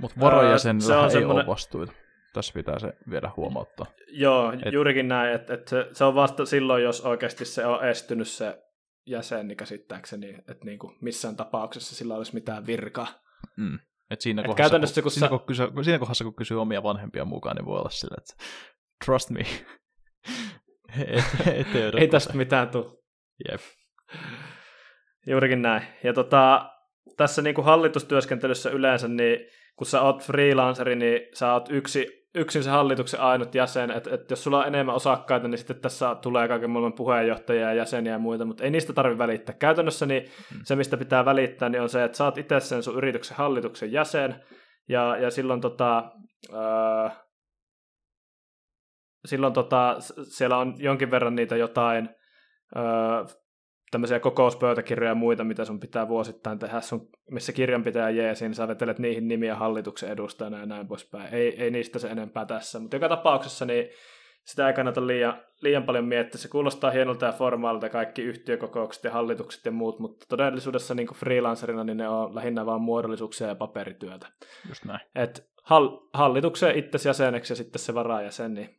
Mutta varajäsenillä ei semmoinen... ole vastuita. Tässä pitää se vielä huomauttaa. Joo, et... juurikin näin, että et se, se on vasta silloin, jos oikeasti se on estynyt se jäsen, niin käsittääkseni, että niin kuin missään tapauksessa sillä olisi mitään virkaa. Mm. Et siinä, et kohdassa, kun, kun, siinä, sä... kun kysyy, siinä kohdassa, kun kysyy omia vanhempia mukaan, niin voi olla sillä, että trust me, et, et, et Ei tästä mitään tule. Jep. Juurikin näin. Ja tota, tässä niin kuin hallitustyöskentelyssä yleensä, niin kun sä oot freelanceri, niin sä oot yksi, yksin se hallituksen ainut jäsen, että et jos sulla on enemmän osakkaita, niin sitten tässä tulee kaiken maailman puheenjohtajia ja jäseniä ja muita, mutta ei niistä tarvitse välittää. Käytännössä niin hmm. se, mistä pitää välittää, niin on se, että sä oot itse sen sun yrityksen hallituksen jäsen, ja, ja silloin tota, öö, silloin tota, siellä on jonkin verran niitä jotain öö, tämmöisiä kokouspöytäkirjoja ja muita, mitä sun pitää vuosittain tehdä, sun, missä kirjanpitäjä jeesi, niin sä vetelet niihin nimiä hallituksen edustajana ja näin poispäin. Ei, ei niistä se enempää tässä, mutta joka tapauksessa niin sitä ei kannata liian, liian paljon miettiä. Se kuulostaa hienolta ja formaalilta kaikki yhtiökokoukset ja hallitukset ja muut, mutta todellisuudessa niin kuin freelancerina niin ne on lähinnä vain muodollisuuksia ja paperityötä. Just näin. Et hall, hallituksen itse jäseneksi ja sitten se varajäsen, niin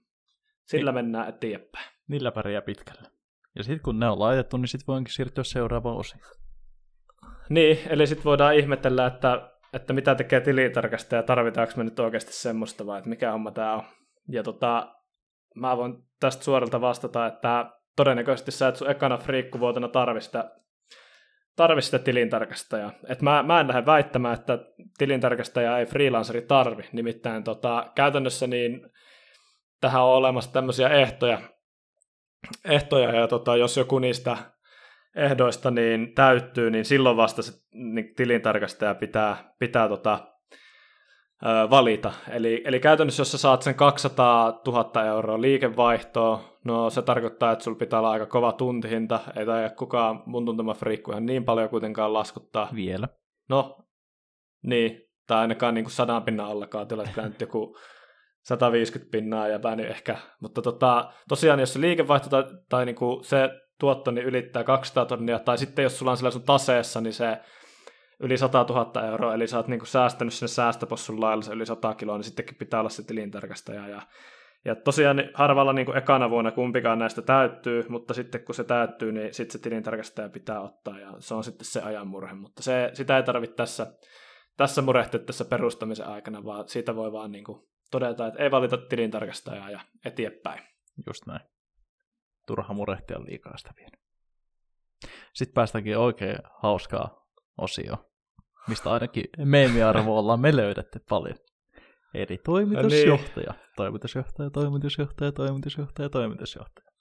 sillä niin. mennään eteenpäin. Niillä pärjää pitkälle. Ja sitten kun ne on laitettu, niin sitten voinkin siirtyä seuraavaan osiin. Niin, eli sitten voidaan ihmetellä, että, että mitä tekee tilintarkastaja, tarvitaanko me nyt oikeasti semmoista vai että mikä homma tämä on. Ja tota, mä voin tästä suoralta vastata, että todennäköisesti sä et sun ekana friikkuvuotena tarvi sitä, tarvi sitä tilintarkastajaa. Et mä, mä en lähde väittämään, että tilintarkastaja ei freelanceri tarvi. Nimittäin tota, käytännössä niin tähän on olemassa tämmöisiä ehtoja, ehtoja ja tota, jos joku niistä ehdoista niin täyttyy, niin silloin vasta se niin tilintarkastaja pitää, pitää tota, ö, valita. Eli, eli käytännössä, jos sä saat sen 200 000 euroa liikevaihtoa, no se tarkoittaa, että sulla pitää olla aika kova tuntihinta, ei tai kukaan mun tuntema friikku ihan niin paljon kuitenkaan laskuttaa. Vielä. No, niin, tai ainakaan niin kuin sadan pinnan allakaan, että nyt joku 150 pinnaa ja päin ehkä. Mutta tota, tosiaan, jos se liikevaihto tai, tai niinku se tuotto niin ylittää 200 tonnia, tai sitten jos sulla on sillä sun taseessa, niin se yli 100 000 euroa, eli sä oot niinku säästänyt sinne säästöpossun lailla se yli 100 kiloa, niin sittenkin pitää olla se tilintarkastaja. Ja, ja tosiaan harvalla niinku ekana vuonna kumpikaan näistä täyttyy, mutta sitten kun se täyttyy, niin sitten se tilintarkastaja pitää ottaa, ja se on sitten se ajanmurhe. Mutta se, sitä ei tarvitse tässä, tässä murehtia tässä perustamisen aikana, vaan siitä voi vaan niinku todeta, että ei valita tilintarkastajaa ja eteenpäin. Just näin. Turha murehtia liikaa sitä vielä. Sitten päästäänkin oikein hauskaa osio, mistä ainakin meemiarvo ollaan me löydetty paljon. Eri toimitusjohtaja, niin. toimitusjohtaja, toimitusjohtaja, toimitusjohtaja, toimitusjohtaja.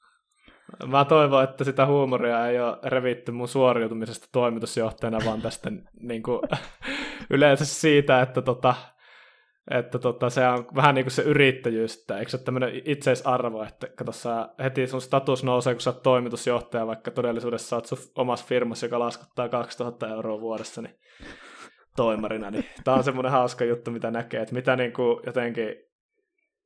Mä toivon, että sitä huumoria ei ole revitty mun suoriutumisesta toimitusjohtajana, vaan tästä niin kuin, yleensä siitä, että tota, että tota, se on vähän niin kuin se yrittäjyys, että eikö se ole tämmöinen itseisarvo, että kato sä, heti sun status nousee, kun sä oot toimitusjohtaja, vaikka todellisuudessa sä oot sun omassa firmassa, joka laskuttaa 2000 euroa vuodessa, niin toimarina, niin tämä on semmoinen hauska juttu, mitä näkee, että mitä niin kuin jotenkin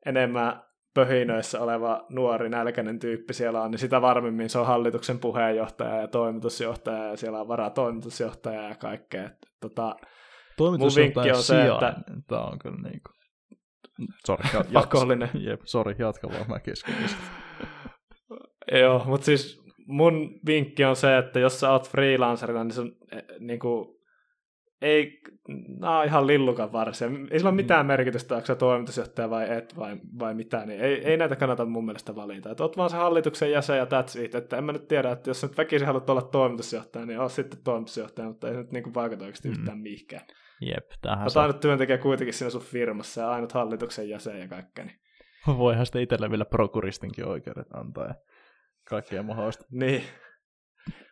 enemmän pöhinöissä oleva nuori nälkäinen tyyppi siellä on, niin sitä varmemmin se on hallituksen puheenjohtaja ja toimitusjohtaja ja siellä on varatoimitusjohtaja ja kaikkea. Että, tota, Toimitusjohtajan on se, että... Tämä on kyllä niin kuin... Sori, Pakollinen. Jep, sori, jatka vaan, mä keskityn. Joo, mutta siis mun vinkki on se, että jos sä oot freelancerina, niin sun eh, niin kuin, ei, nämä on ihan lillukan varsia. Ei sillä ole mitään merkitystä, onko se toimitusjohtaja vai et vai, vai mitä, niin ei, ei näitä kannata mun mielestä valita. Että oot vaan se hallituksen jäsen ja that's it. Että en mä nyt tiedä, että jos nyt väkisin haluat olla toimitusjohtaja, niin oot sitten toimitusjohtaja, mutta ei se nyt niin kuin vaikuta oikeasti mm. yhtään mihinkään. Jep, tähän Oot ainut työntekijä kuitenkin siinä sun firmassa ja ainut hallituksen jäsen ja kaikkea. Niin. Voihan sitten itselle vielä prokuristinkin oikeudet antaa ja kaikkea mahdollista. Niin.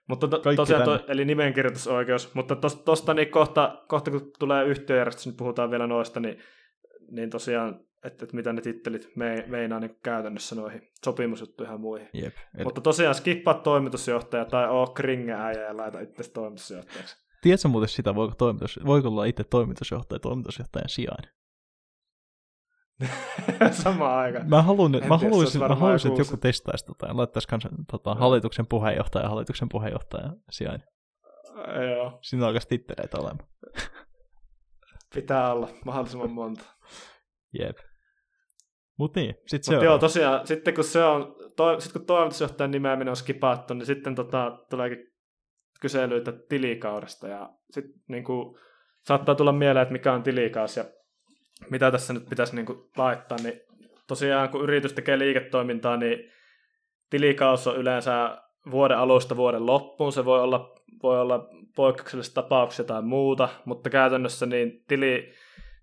Mutta to, tosiaan, to, eli nimenkirjoitusoikeus, mutta tos, tosta niin kohta, kohta kun tulee yhtiöjärjestys, niin puhutaan vielä noista, niin, niin tosiaan, että, että mitä ne tittelit me, meinaa niin käytännössä noihin sopimusjuttuihin ja muihin. Jep, eli... Mutta tosiaan skippaa toimitusjohtaja tai oo kringeäjä ja laita itse toimitusjohtajaksi. Tiedätkö muuten sitä, voiko, toimitus, voiko olla itse toimitusjohtaja toimitusjohtajan sijaan? Sama aika. Mä, haluan, mä haluaisin, mä haluaisin että joku testaisi tota, ja laittaisi kanssa tota, hallituksen puheenjohtaja ja hallituksen puheenjohtaja sijain. Joo. Siinä alkaisi titteleitä olemaan. Pitää olla mahdollisimman monta. Jep. Mut niin, sit se Mut joo, tosiaan, sitten kun se on, to, sit kun toimitusjohtajan nimeäminen on skipattu, niin sitten tota, tuleekin kyselyitä tilikaudesta ja sitten niin kuin, saattaa tulla mieleen, että mikä on tilikaus ja mitä tässä nyt pitäisi niin kuin laittaa, niin tosiaan kun yritys tekee liiketoimintaa, niin tilikaus on yleensä vuoden alusta vuoden loppuun. Se voi olla, voi olla poikkeuksellisia tapauksia tai muuta, mutta käytännössä niin tili,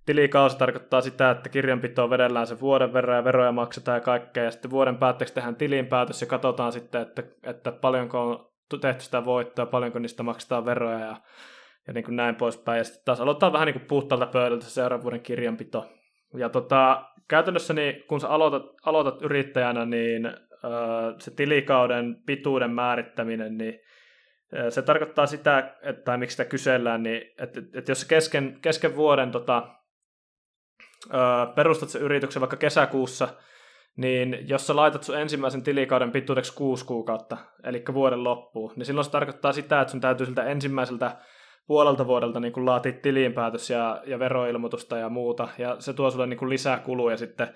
tilikausi tarkoittaa sitä, että kirjanpitoa vedellään se vuoden verran ja veroja maksetaan ja kaikkea, ja sitten vuoden päätteeksi tehdään tilinpäätös ja katsotaan sitten, että, että paljonko on tehty sitä voittoa, paljonko niistä maksetaan veroja ja ja niin kuin näin poispäin. Ja sitten taas aloittaa vähän niin kuin puhtaalta pöydältä se seuraavan vuoden kirjanpito. Ja tota, käytännössä niin, kun sä aloitat, aloitat yrittäjänä, niin se tilikauden pituuden määrittäminen, niin se tarkoittaa sitä, että, miksi sitä kysellään, niin että, että jos kesken, kesken vuoden tota, perustat sen yrityksen vaikka kesäkuussa, niin jos sä laitat sun ensimmäisen tilikauden pituudeksi kuusi kuukautta, eli vuoden loppuun, niin silloin se tarkoittaa sitä, että sun täytyy siltä ensimmäiseltä puolelta vuodelta niin kuin laatit tilinpäätös ja, ja veroilmoitusta ja muuta, ja se tuo sulle niin lisää kuluja sitten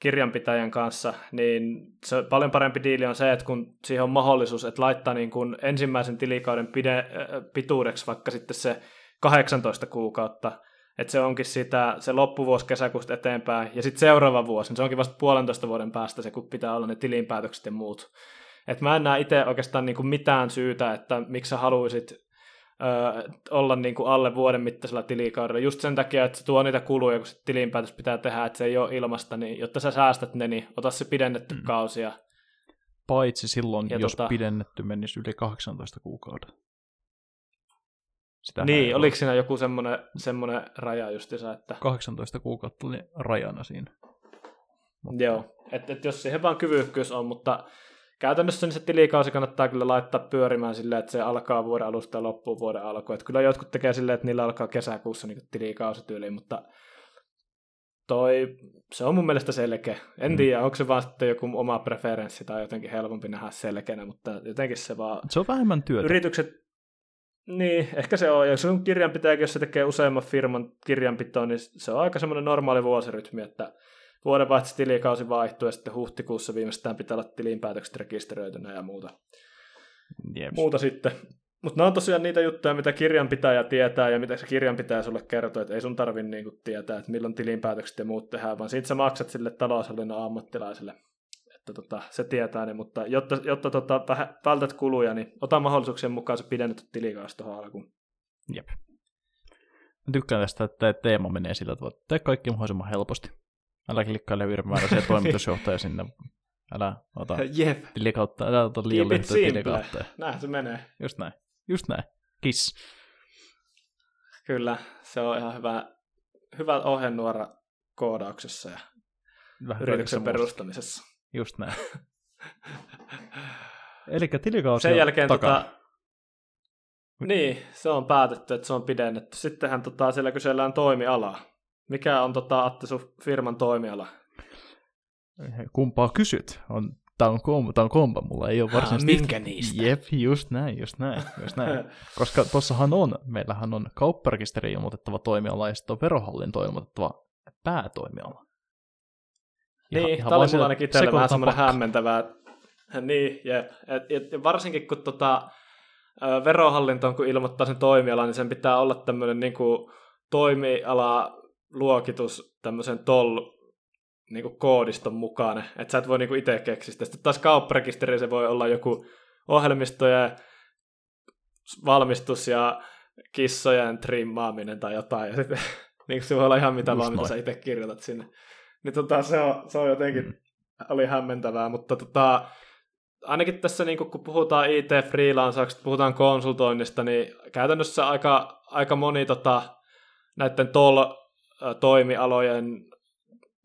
kirjanpitäjän kanssa, niin se paljon parempi diili on se, että kun siihen on mahdollisuus, että laittaa niin kuin ensimmäisen tilikauden pide, äh, pituudeksi vaikka sitten se 18 kuukautta, että se onkin sitä, se loppuvuosi kesäkuusta eteenpäin, ja sitten seuraava vuosi, niin se onkin vasta puolentoista vuoden päästä se, kun pitää olla ne tilinpäätökset ja muut. Et mä en näe itse oikeastaan niin kuin mitään syytä, että miksi sä haluaisit ö, olla niin kuin alle vuoden mittaisella tilikaudella. Just sen takia, että se tuo niitä kuluja, kun se tilinpäätös pitää tehdä, että se ei ole ilmasta, niin jotta sä säästät ne, niin ota se pidennetty mm. kausi. Ja... Paitsi silloin, ja jos tota... pidennetty menisi yli 18 kuukauden. Sitä niin, oliko siinä joku semmoinen, semmoinen raja justiinsa, että... 18 kuukautta oli rajana siinä. Mutta... Joo, että et jos siihen vaan kyvykkyys on, mutta käytännössä niin se tilikausi kannattaa kyllä laittaa pyörimään silleen, että se alkaa vuoden alusta ja loppuu vuoden alku. Että kyllä jotkut tekee silleen, että niillä alkaa kesäkuussa niin tilikausi mutta toi, se on mun mielestä selkeä. En mm. tiedä, onko se vaan sitten joku oma preferenssi tai jotenkin helpompi nähdä selkeänä, mutta jotenkin se vaan... Se on vähemmän työtä. Yritykset, niin, ehkä se on. Ja se on kirjanpitäjä, jos se tekee useamman firman kirjanpitoa, niin se on aika semmoinen normaali vuosirytmi, että vuodenvaihteessa tilikausi vaihtuu ja sitten huhtikuussa viimeistään pitää olla tilinpäätökset rekisteröitynä ja muuta, Jeps. muuta sitten. Mutta nämä on tosiaan niitä juttuja, mitä kirjanpitäjä tietää ja mitä se kirjanpitäjä sulle kertoo, että ei sun tarvi niinku tietää, että milloin tilinpäätökset ja muut tehdään, vaan siitä sä maksat sille taloushallinnon ammattilaiselle, että tota, se tietää ne, mutta jotta, jotta tota, vältät kuluja, niin ota mahdollisuuksien mukaan se pidennetty tilikausi tuohon alkuun. Jep. Mä tykkään tästä, että teema menee sillä tavalla, että tee kaikki mahdollisimman helposti. Älä klikkaile virmääräisiä toimitusjohtaja sinne. Älä ota Jep. tilikautta, älä ota liian lyhyttä tilikautta. Näin se menee. Just näin. Just näin. Kiss. Kyllä, se on ihan hyvä, hyvä ohjenuora koodauksessa ja Vähän yrityksen perustamisessa. Just näin. Eli tilikausi Sen jälkeen takaa. tota, niin, se on päätetty, että se on pidennetty. Sittenhän tota, siellä kysellään toimialaa. Mikä on tota, Atte sun firman toimiala? Kumpaa kysyt? On, tää, on komba, tää on komba, mulla ei ole varsinaisesti... Mitkä niistä? Jep, just näin, just näin, just näin. Koska tossahan on, meillähän on kaupparekisteri ilmoitettava toimiala ja sitten on verohallinto ilmoitettava päätoimiala. Niin, ihan tämä oli mulla ainakin itselle vähän semmoinen hämmentävää, niin, jep. Et, et, varsinkin kun tota, verohallinto on, kun ilmoittaa sen toimiala, niin sen pitää olla tämmöinen niin toimiala luokitus tämmöisen toll niin kuin koodiston mukainen, että sä et voi niin kuin itse keksiä sitä. Sitten taas kaupparekisteri se voi olla joku ohjelmistojen valmistus ja kissojen trimmaaminen tai jotain, ja sitten niin se voi olla ihan mitä Just vaan, noin. mitä sä itse kirjoitat sinne. Niin tota, se, on, se on jotenkin, mm. oli hämmentävää, mutta tota, ainakin tässä niin kun puhutaan IT-freelancauksesta, puhutaan konsultoinnista, niin käytännössä aika, aika moni tota, näiden TOL-toimialojen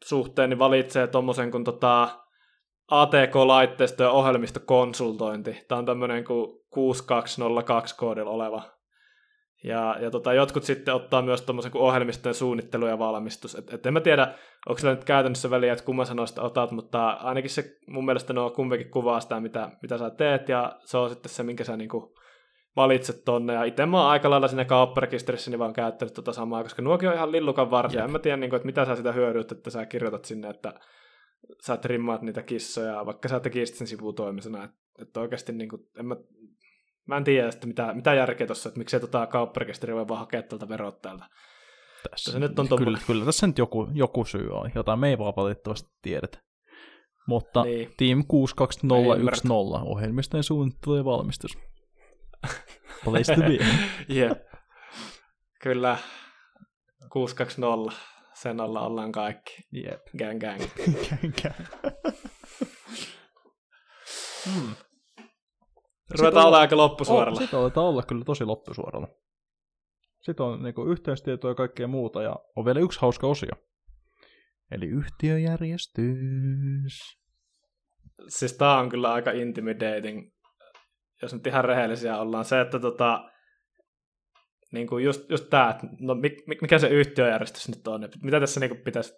suhteen niin valitsee tuommoisen kuin tota, ATK-laitteisto- ja ohjelmistokonsultointi. Tämä on tämmöinen kuin 6202 koodilla oleva. Ja, ja tota, jotkut sitten ottaa myös tuommoisen kuin ohjelmistojen suunnittelu ja valmistus. Et, et en mä tiedä, onko sillä nyt käytännössä väliä, että kumman sanoista otat, mutta ainakin se mun mielestä nuo kumpikin kuvaa sitä, mitä, mitä sä teet, ja se on sitten se, minkä sä niinku valitset tonne. Ja itse mä oon aika lailla siinä kaupparekisterissä niin vaan käyttänyt tota samaa, koska nuokin on ihan lillukan varsia. En mä tiedä, niin kuin, että mitä sä sitä hyödyt, että sä kirjoitat sinne, että sä trimmaat niitä kissoja, vaikka sä tekisit sen sivutoimisena. Että, että oikeasti niin kuin, en mä, mä en tiedä, että mitä, mitä järkeä tuossa, että miksei tota kaupparekisteri voi vaan hakea tältä verottajalta. Tässä, tässä nyt on kyllä, kyllä tässä nyt joku, joku syy on, jota me ei vaan valitettavasti tiedetä. Mutta niin. Team 62010 ohjelmistojen suunnittelu ja valmistus. Place to be. yeah. Kyllä. 620. Sen alla ollaan kaikki. Yep. Gang gang. gang gang. hmm. Ruvetaan olla aika loppusuoralla. Sitten aletaan olla kyllä tosi loppusuoralla. Sitten on niin yhteystietoa ja kaikkea muuta, ja on vielä yksi hauska osio. Eli yhtiöjärjestys. Siis tää on kyllä aika intimidating jos nyt ihan rehellisiä ollaan, se, että tota, niin kuin just, just tämä, että no, mikä se yhtiöjärjestys nyt on, mitä tässä niin kuin pitäisi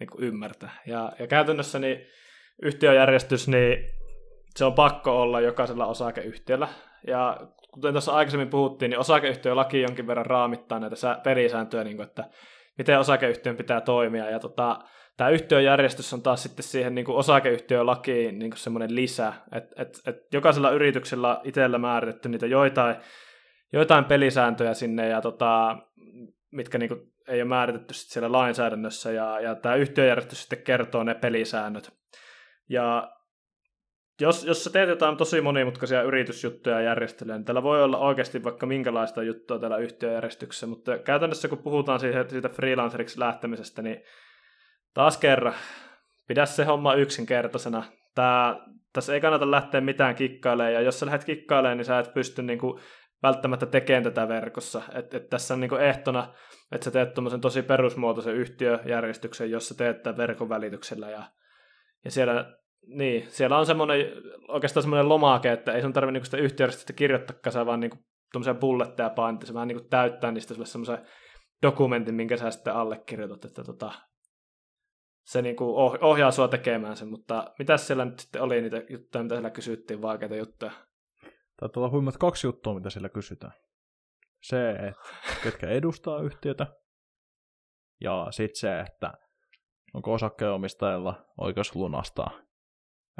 niin kuin ymmärtää. Ja, ja käytännössä niin yhtiöjärjestys, niin se on pakko olla jokaisella osakeyhtiöllä. Ja kuten tuossa aikaisemmin puhuttiin, niin osakeyhtiölaki jonkin verran raamittaa näitä pelisääntöjä, niin kuin, että miten osakeyhtiön pitää toimia. Ja tota, tämä yhtiöjärjestys on taas sitten siihen niin kuin osakeyhtiölakiin niin kuin semmoinen lisä, että et, et jokaisella yrityksellä itsellä määritetty niitä joitain, joitain pelisääntöjä sinne, ja tota, mitkä niin kuin ei ole määritetty sitten siellä lainsäädännössä, ja, ja tämä yhtiöjärjestys sitten kertoo ne pelisäännöt. Ja jos, jos sä teet jotain tosi monimutkaisia yritysjuttuja ja järjestelyjä, niin täällä voi olla oikeasti vaikka minkälaista juttua täällä yhtiöjärjestyksessä, mutta käytännössä kun puhutaan siitä, siitä freelanceriksi lähtemisestä, niin taas kerran, pidä se homma yksinkertaisena. Tää, tässä ei kannata lähteä mitään kikkailemaan, ja jos sä lähdet kikkailemaan, niin sä et pysty niinku välttämättä tekemään tätä verkossa. Et, et tässä on niinku ehtona, että sä teet tuommoisen tosi perusmuotoisen yhtiöjärjestyksen, jossa teet tämän verkon välityksellä, ja, ja siellä niin, siellä on semmoinen, oikeastaan semmoinen lomake, että ei sun tarvitse niinku sitä yhtiöjärjestystä kirjoittaa, sä vaan niinku tuommoisia bulletteja painit, se vähän niinku täyttää niistä sulle semmoisen dokumentin, minkä sä sitten allekirjoitat, että tota, se niin kuin oh, ohjaa sua tekemään sen, mutta mitä siellä nyt sitten oli niitä juttuja, mitä siellä kysyttiin, vaikeita juttuja? Taitaa olla huimat kaksi juttua, mitä siellä kysytään. Se, että ketkä edustaa yhtiötä, ja sitten se, että onko osakkeenomistajilla oikeus lunastaa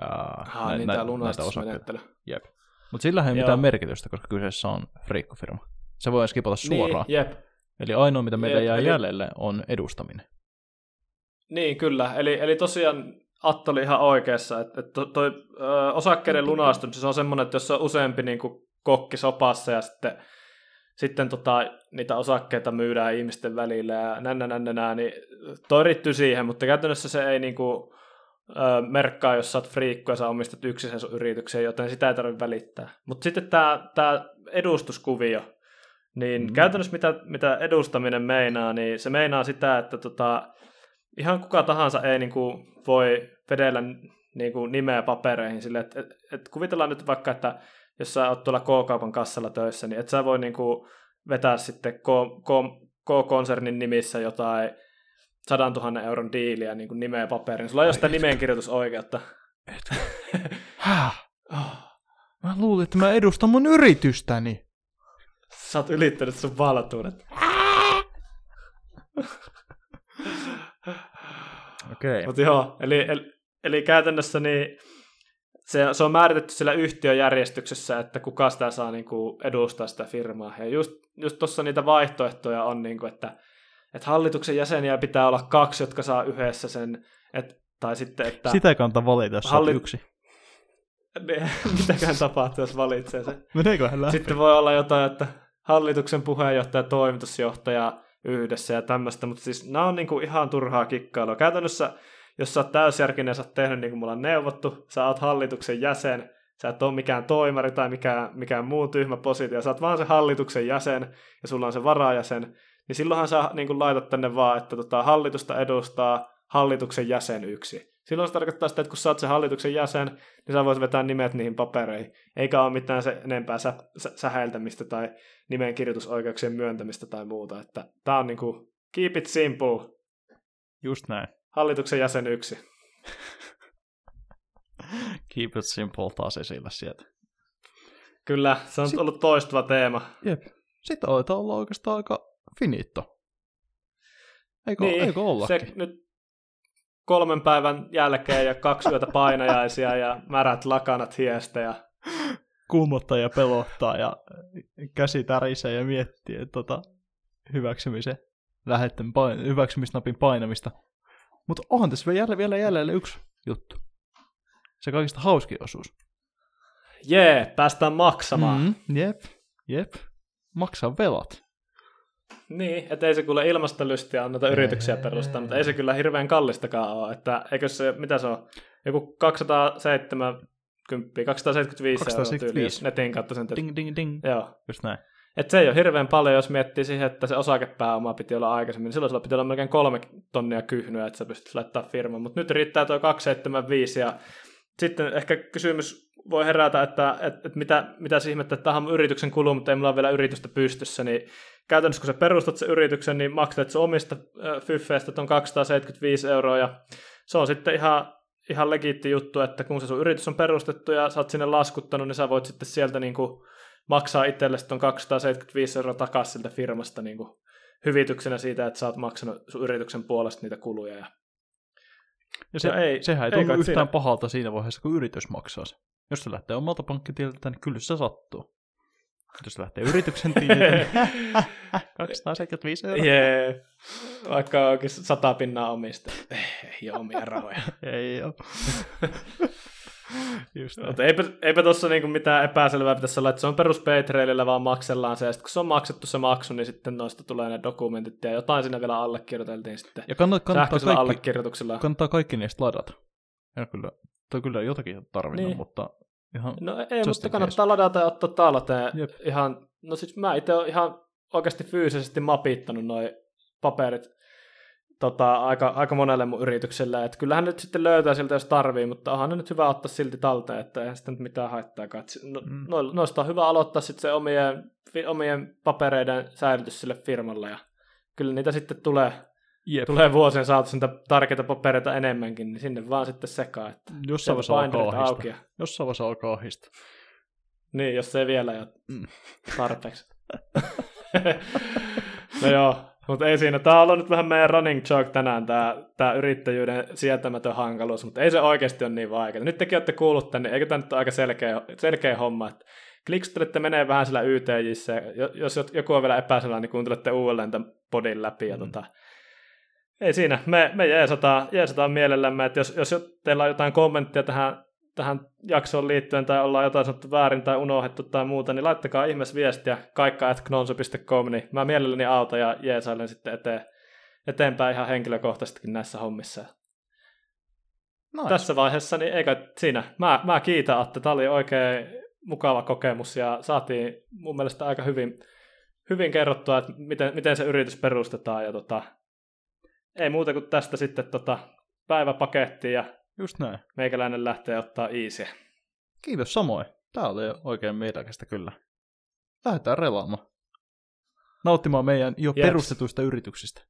Aha, nä- niin nä- osakkeita. Jep. Mutta sillä ei ole mitään merkitystä, koska kyseessä on friikkofirma. Se voi skipata niin, suoraan. Niin, jep. Eli ainoa, mitä meillä jep, jää eli... jäljelle, on edustaminen. Niin, kyllä. Eli, eli tosiaan Atto oli ihan oikeassa, että, että toi, toi ö, osakkeiden lunastus, se on semmoinen, että jos on useampi niin kuin kokki sopassa ja sitten, sitten tota, niitä osakkeita myydään ihmisten välillä ja nännä, nännä, nännä niin toi riittyy siihen, mutta käytännössä se ei niin kuin, merkkaa, jos sä oot friikku ja sä omistat yksin sun yrityksen, joten sitä ei tarvitse välittää. Mutta sitten tämä, tämä edustuskuvio, niin mm. käytännössä mitä, mitä edustaminen meinaa, niin se meinaa sitä, että tota, ihan kuka tahansa ei niin kuin, voi vedellä niin kuin, nimeä papereihin sille, että et, et kuvitellaan nyt vaikka, että jos sä oot tuolla K-kaupan kassalla töissä, niin et sä voi niin kuin, vetää sitten K-konsernin nimissä jotain 100 000 euron diiliä niin kuin nimeä paperiin. Sulla ei ole sitä nimeenkirjoitusoikeutta. Häh? Oh. Mä luulin, että mä edustan mun yritystäni. Sä oot ylittänyt sun valtuudet. Okei. Okay. Mutta joo, eli, eli, eli käytännössä niin se, se on määritetty sillä yhtiöjärjestyksessä, että kuka sitä saa niin kuin, edustaa sitä firmaa. Ja just, just tuossa niitä vaihtoehtoja on, niin kuin, että, että hallituksen jäseniä pitää olla kaksi, jotka saa yhdessä sen, et, tai sitten, että... Sitä kannattaa valita, jos Halli... yksi. Mitäkään tapahtuu, jos valitsee sen. Meneeköhän läpi? Sitten voi olla jotain, että hallituksen puheenjohtaja ja toimitusjohtaja yhdessä ja tämmöistä, mutta siis nämä on niinku ihan turhaa kikkailua. Käytännössä, jos sä oot täysjärkinen ja sä oot tehnyt niin kuin mulla on neuvottu, sä oot hallituksen jäsen, sä et ole mikään toimari tai mikään, mikään muu tyhmä positio, sä oot vaan se hallituksen jäsen ja sulla on se varajäsen, niin silloinhan sä niin kuin laitat tänne vaan, että tota, hallitusta edustaa hallituksen jäsen yksi. Silloin se tarkoittaa sitä, että kun sä oot se hallituksen jäsen, niin sä voisit vetää nimet niihin papereihin. Eikä ole mitään se enempää sä, sä, sähältämistä tai nimen kirjoitusoikeuksien myöntämistä tai muuta. Että tää on niinku keep it simple. Just näin. Hallituksen jäsen yksi. keep it simple taas esillä sieltä. Kyllä, se on Sitten, ollut toistuva teema. Jep. Sitten olla oikeastaan aika finito. Eikö, niin, eikö ollakin? Se nyt kolmen päivän jälkeen ja kaksi yötä painajaisia ja märät lakanat hiestä ja kuumottaa ja pelottaa ja käsi tärisee ja miettii tota, hyväksymisen lähetten pain- hyväksymisnapin painamista. Mutta onhan tässä vielä, vielä jäljellä yksi juttu. Se kaikista hauskin osuus. Jee, päästään maksamaan. Mm, jep, jep. Maksaa velat. Niin, että ei se kuule ilmastolystiä anneta yrityksiä perustaa, mutta ei se kyllä hirveän kallistakaan ole. Että eikö se, mitä se on, joku 270, 275, 275. euroa netin kautta sen Ding, ding, ding. Joo. Just näin. Että se ei ole hirveän paljon, jos miettii siihen, että se osakepääoma piti olla aikaisemmin. Silloin sulla piti olla melkein kolme tonnia kyhnyä, että sä pystyt laittamaan firman. Mutta nyt riittää tuo 275 ja sitten ehkä kysymys voi herätä, että, että, että mitä, mitä ihmettä, että tähän on yrityksen kulu, mutta ei mulla ole vielä yritystä pystyssä, niin käytännössä kun sä perustat sen yrityksen, niin maksat se omista fyffeistä on 275 euroa, ja se on sitten ihan, ihan legiitti juttu, että kun se sun yritys on perustettu ja sä oot sinne laskuttanut, niin sä voit sitten sieltä niin kuin maksaa itsellesi tuon 275 euroa takaisin siltä firmasta niin kuin hyvityksenä siitä, että sä oot maksanut sun yrityksen puolesta niitä kuluja. Ja, ja se, ja ei, sehän ei, ei tunnu yhtään siinä. pahalta siinä vaiheessa, kun yritys maksaa se. Jos se lähtee omalta pankkitililtä, niin kyllä se sattuu. Jos se lähtee yrityksen niin 275 euroa. Yeah. Vaikka onkin sata pinnaa omista. Ei ole omia rahoja. ei ole. Just Mutta eipä, eipä tuossa niinku mitään epäselvää pitäisi olla, että se on perus Patreonilla vaan maksellaan se, ja sitten kun se on maksettu se maksu, niin sitten noista tulee ne dokumentit, ja jotain sinne vielä allekirjoiteltiin sitten ja kannattaa, kannattaa kaikki, allekirjoituksilla. Kannattaa kaikki niistä ladata. Ja kyllä, toi kyllä jotakin tarvinnut, niin. mutta ihan No ei, mutta kannattaa case. ladata ja ottaa talteen. Jep. Ihan, no siis mä itse olen ihan oikeasti fyysisesti mapittanut noin paperit tota, aika, aika monelle mun yritykselle, että kyllähän nyt sitten löytää siltä, jos tarvii, mutta onhan ne nyt hyvä ottaa silti talteen, että eihän sitä nyt mitään haittaa. No, mm. no, noista on hyvä aloittaa sitten se omien, omien papereiden säilytys sille firmalle, ja kyllä niitä sitten tulee, Jep. tulee vuosien saatossa niitä tärkeitä papereita enemmänkin, niin sinne vaan sitten sekaan, että Jossain vaiheessa alkaa auki. Jossain vaiheessa alkaa ohista. Niin, jos ei vielä jo mm. tarpeeksi. no joo, mutta ei siinä. Tämä on ollut nyt vähän meidän running joke tänään, tämä, tämä yrittäjyyden sietämätön hankaluus, mutta ei se oikeasti ole niin vaikeaa. Nyt tekin olette kuullut tänne, eikö tämä nyt ole aika selkeä, selkeä homma, että kliksutelette menee vähän sillä YTJissä, jos joku on vielä epäselvä, niin kuuntelette uudelleen tämän podin läpi. Ja mm. tota, ei siinä, me, me jeesataan, jeesataan mielellämme, että jos, jos teillä on jotain kommenttia tähän tähän jaksoon liittyen tai ollaan jotain sanottu väärin tai unohdettu tai muuta, niin laittakaa ihmeessä viestiä kaikka.knonsu.com, niin mä mielelläni auta ja jeesailen sitten eteen, eteenpäin ihan henkilökohtaisestikin näissä hommissa. Noin. Tässä vaiheessa, niin eikä siinä. Mä, mä kiitän, että tämä oli oikein mukava kokemus ja saatiin mun mielestä aika hyvin, hyvin kerrottua, että miten, miten se yritys perustetaan ja tota, ei muuta kuin tästä sitten tota, päiväpakettiin ja Just näin. Meikäläinen lähtee ottaa easy. Kiitos samoin. Tää oli oikein mielekästä kyllä. Lähdetään relaamaan. Nauttimaan meidän jo Jeps. perustetuista yrityksistä.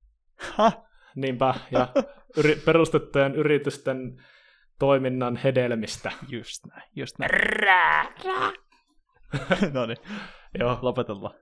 Ha! Niinpä, ja yri- perustettujen yritysten toiminnan hedelmistä. Just näin, just näin. Rää, rää. no niin, joo, lopetellaan.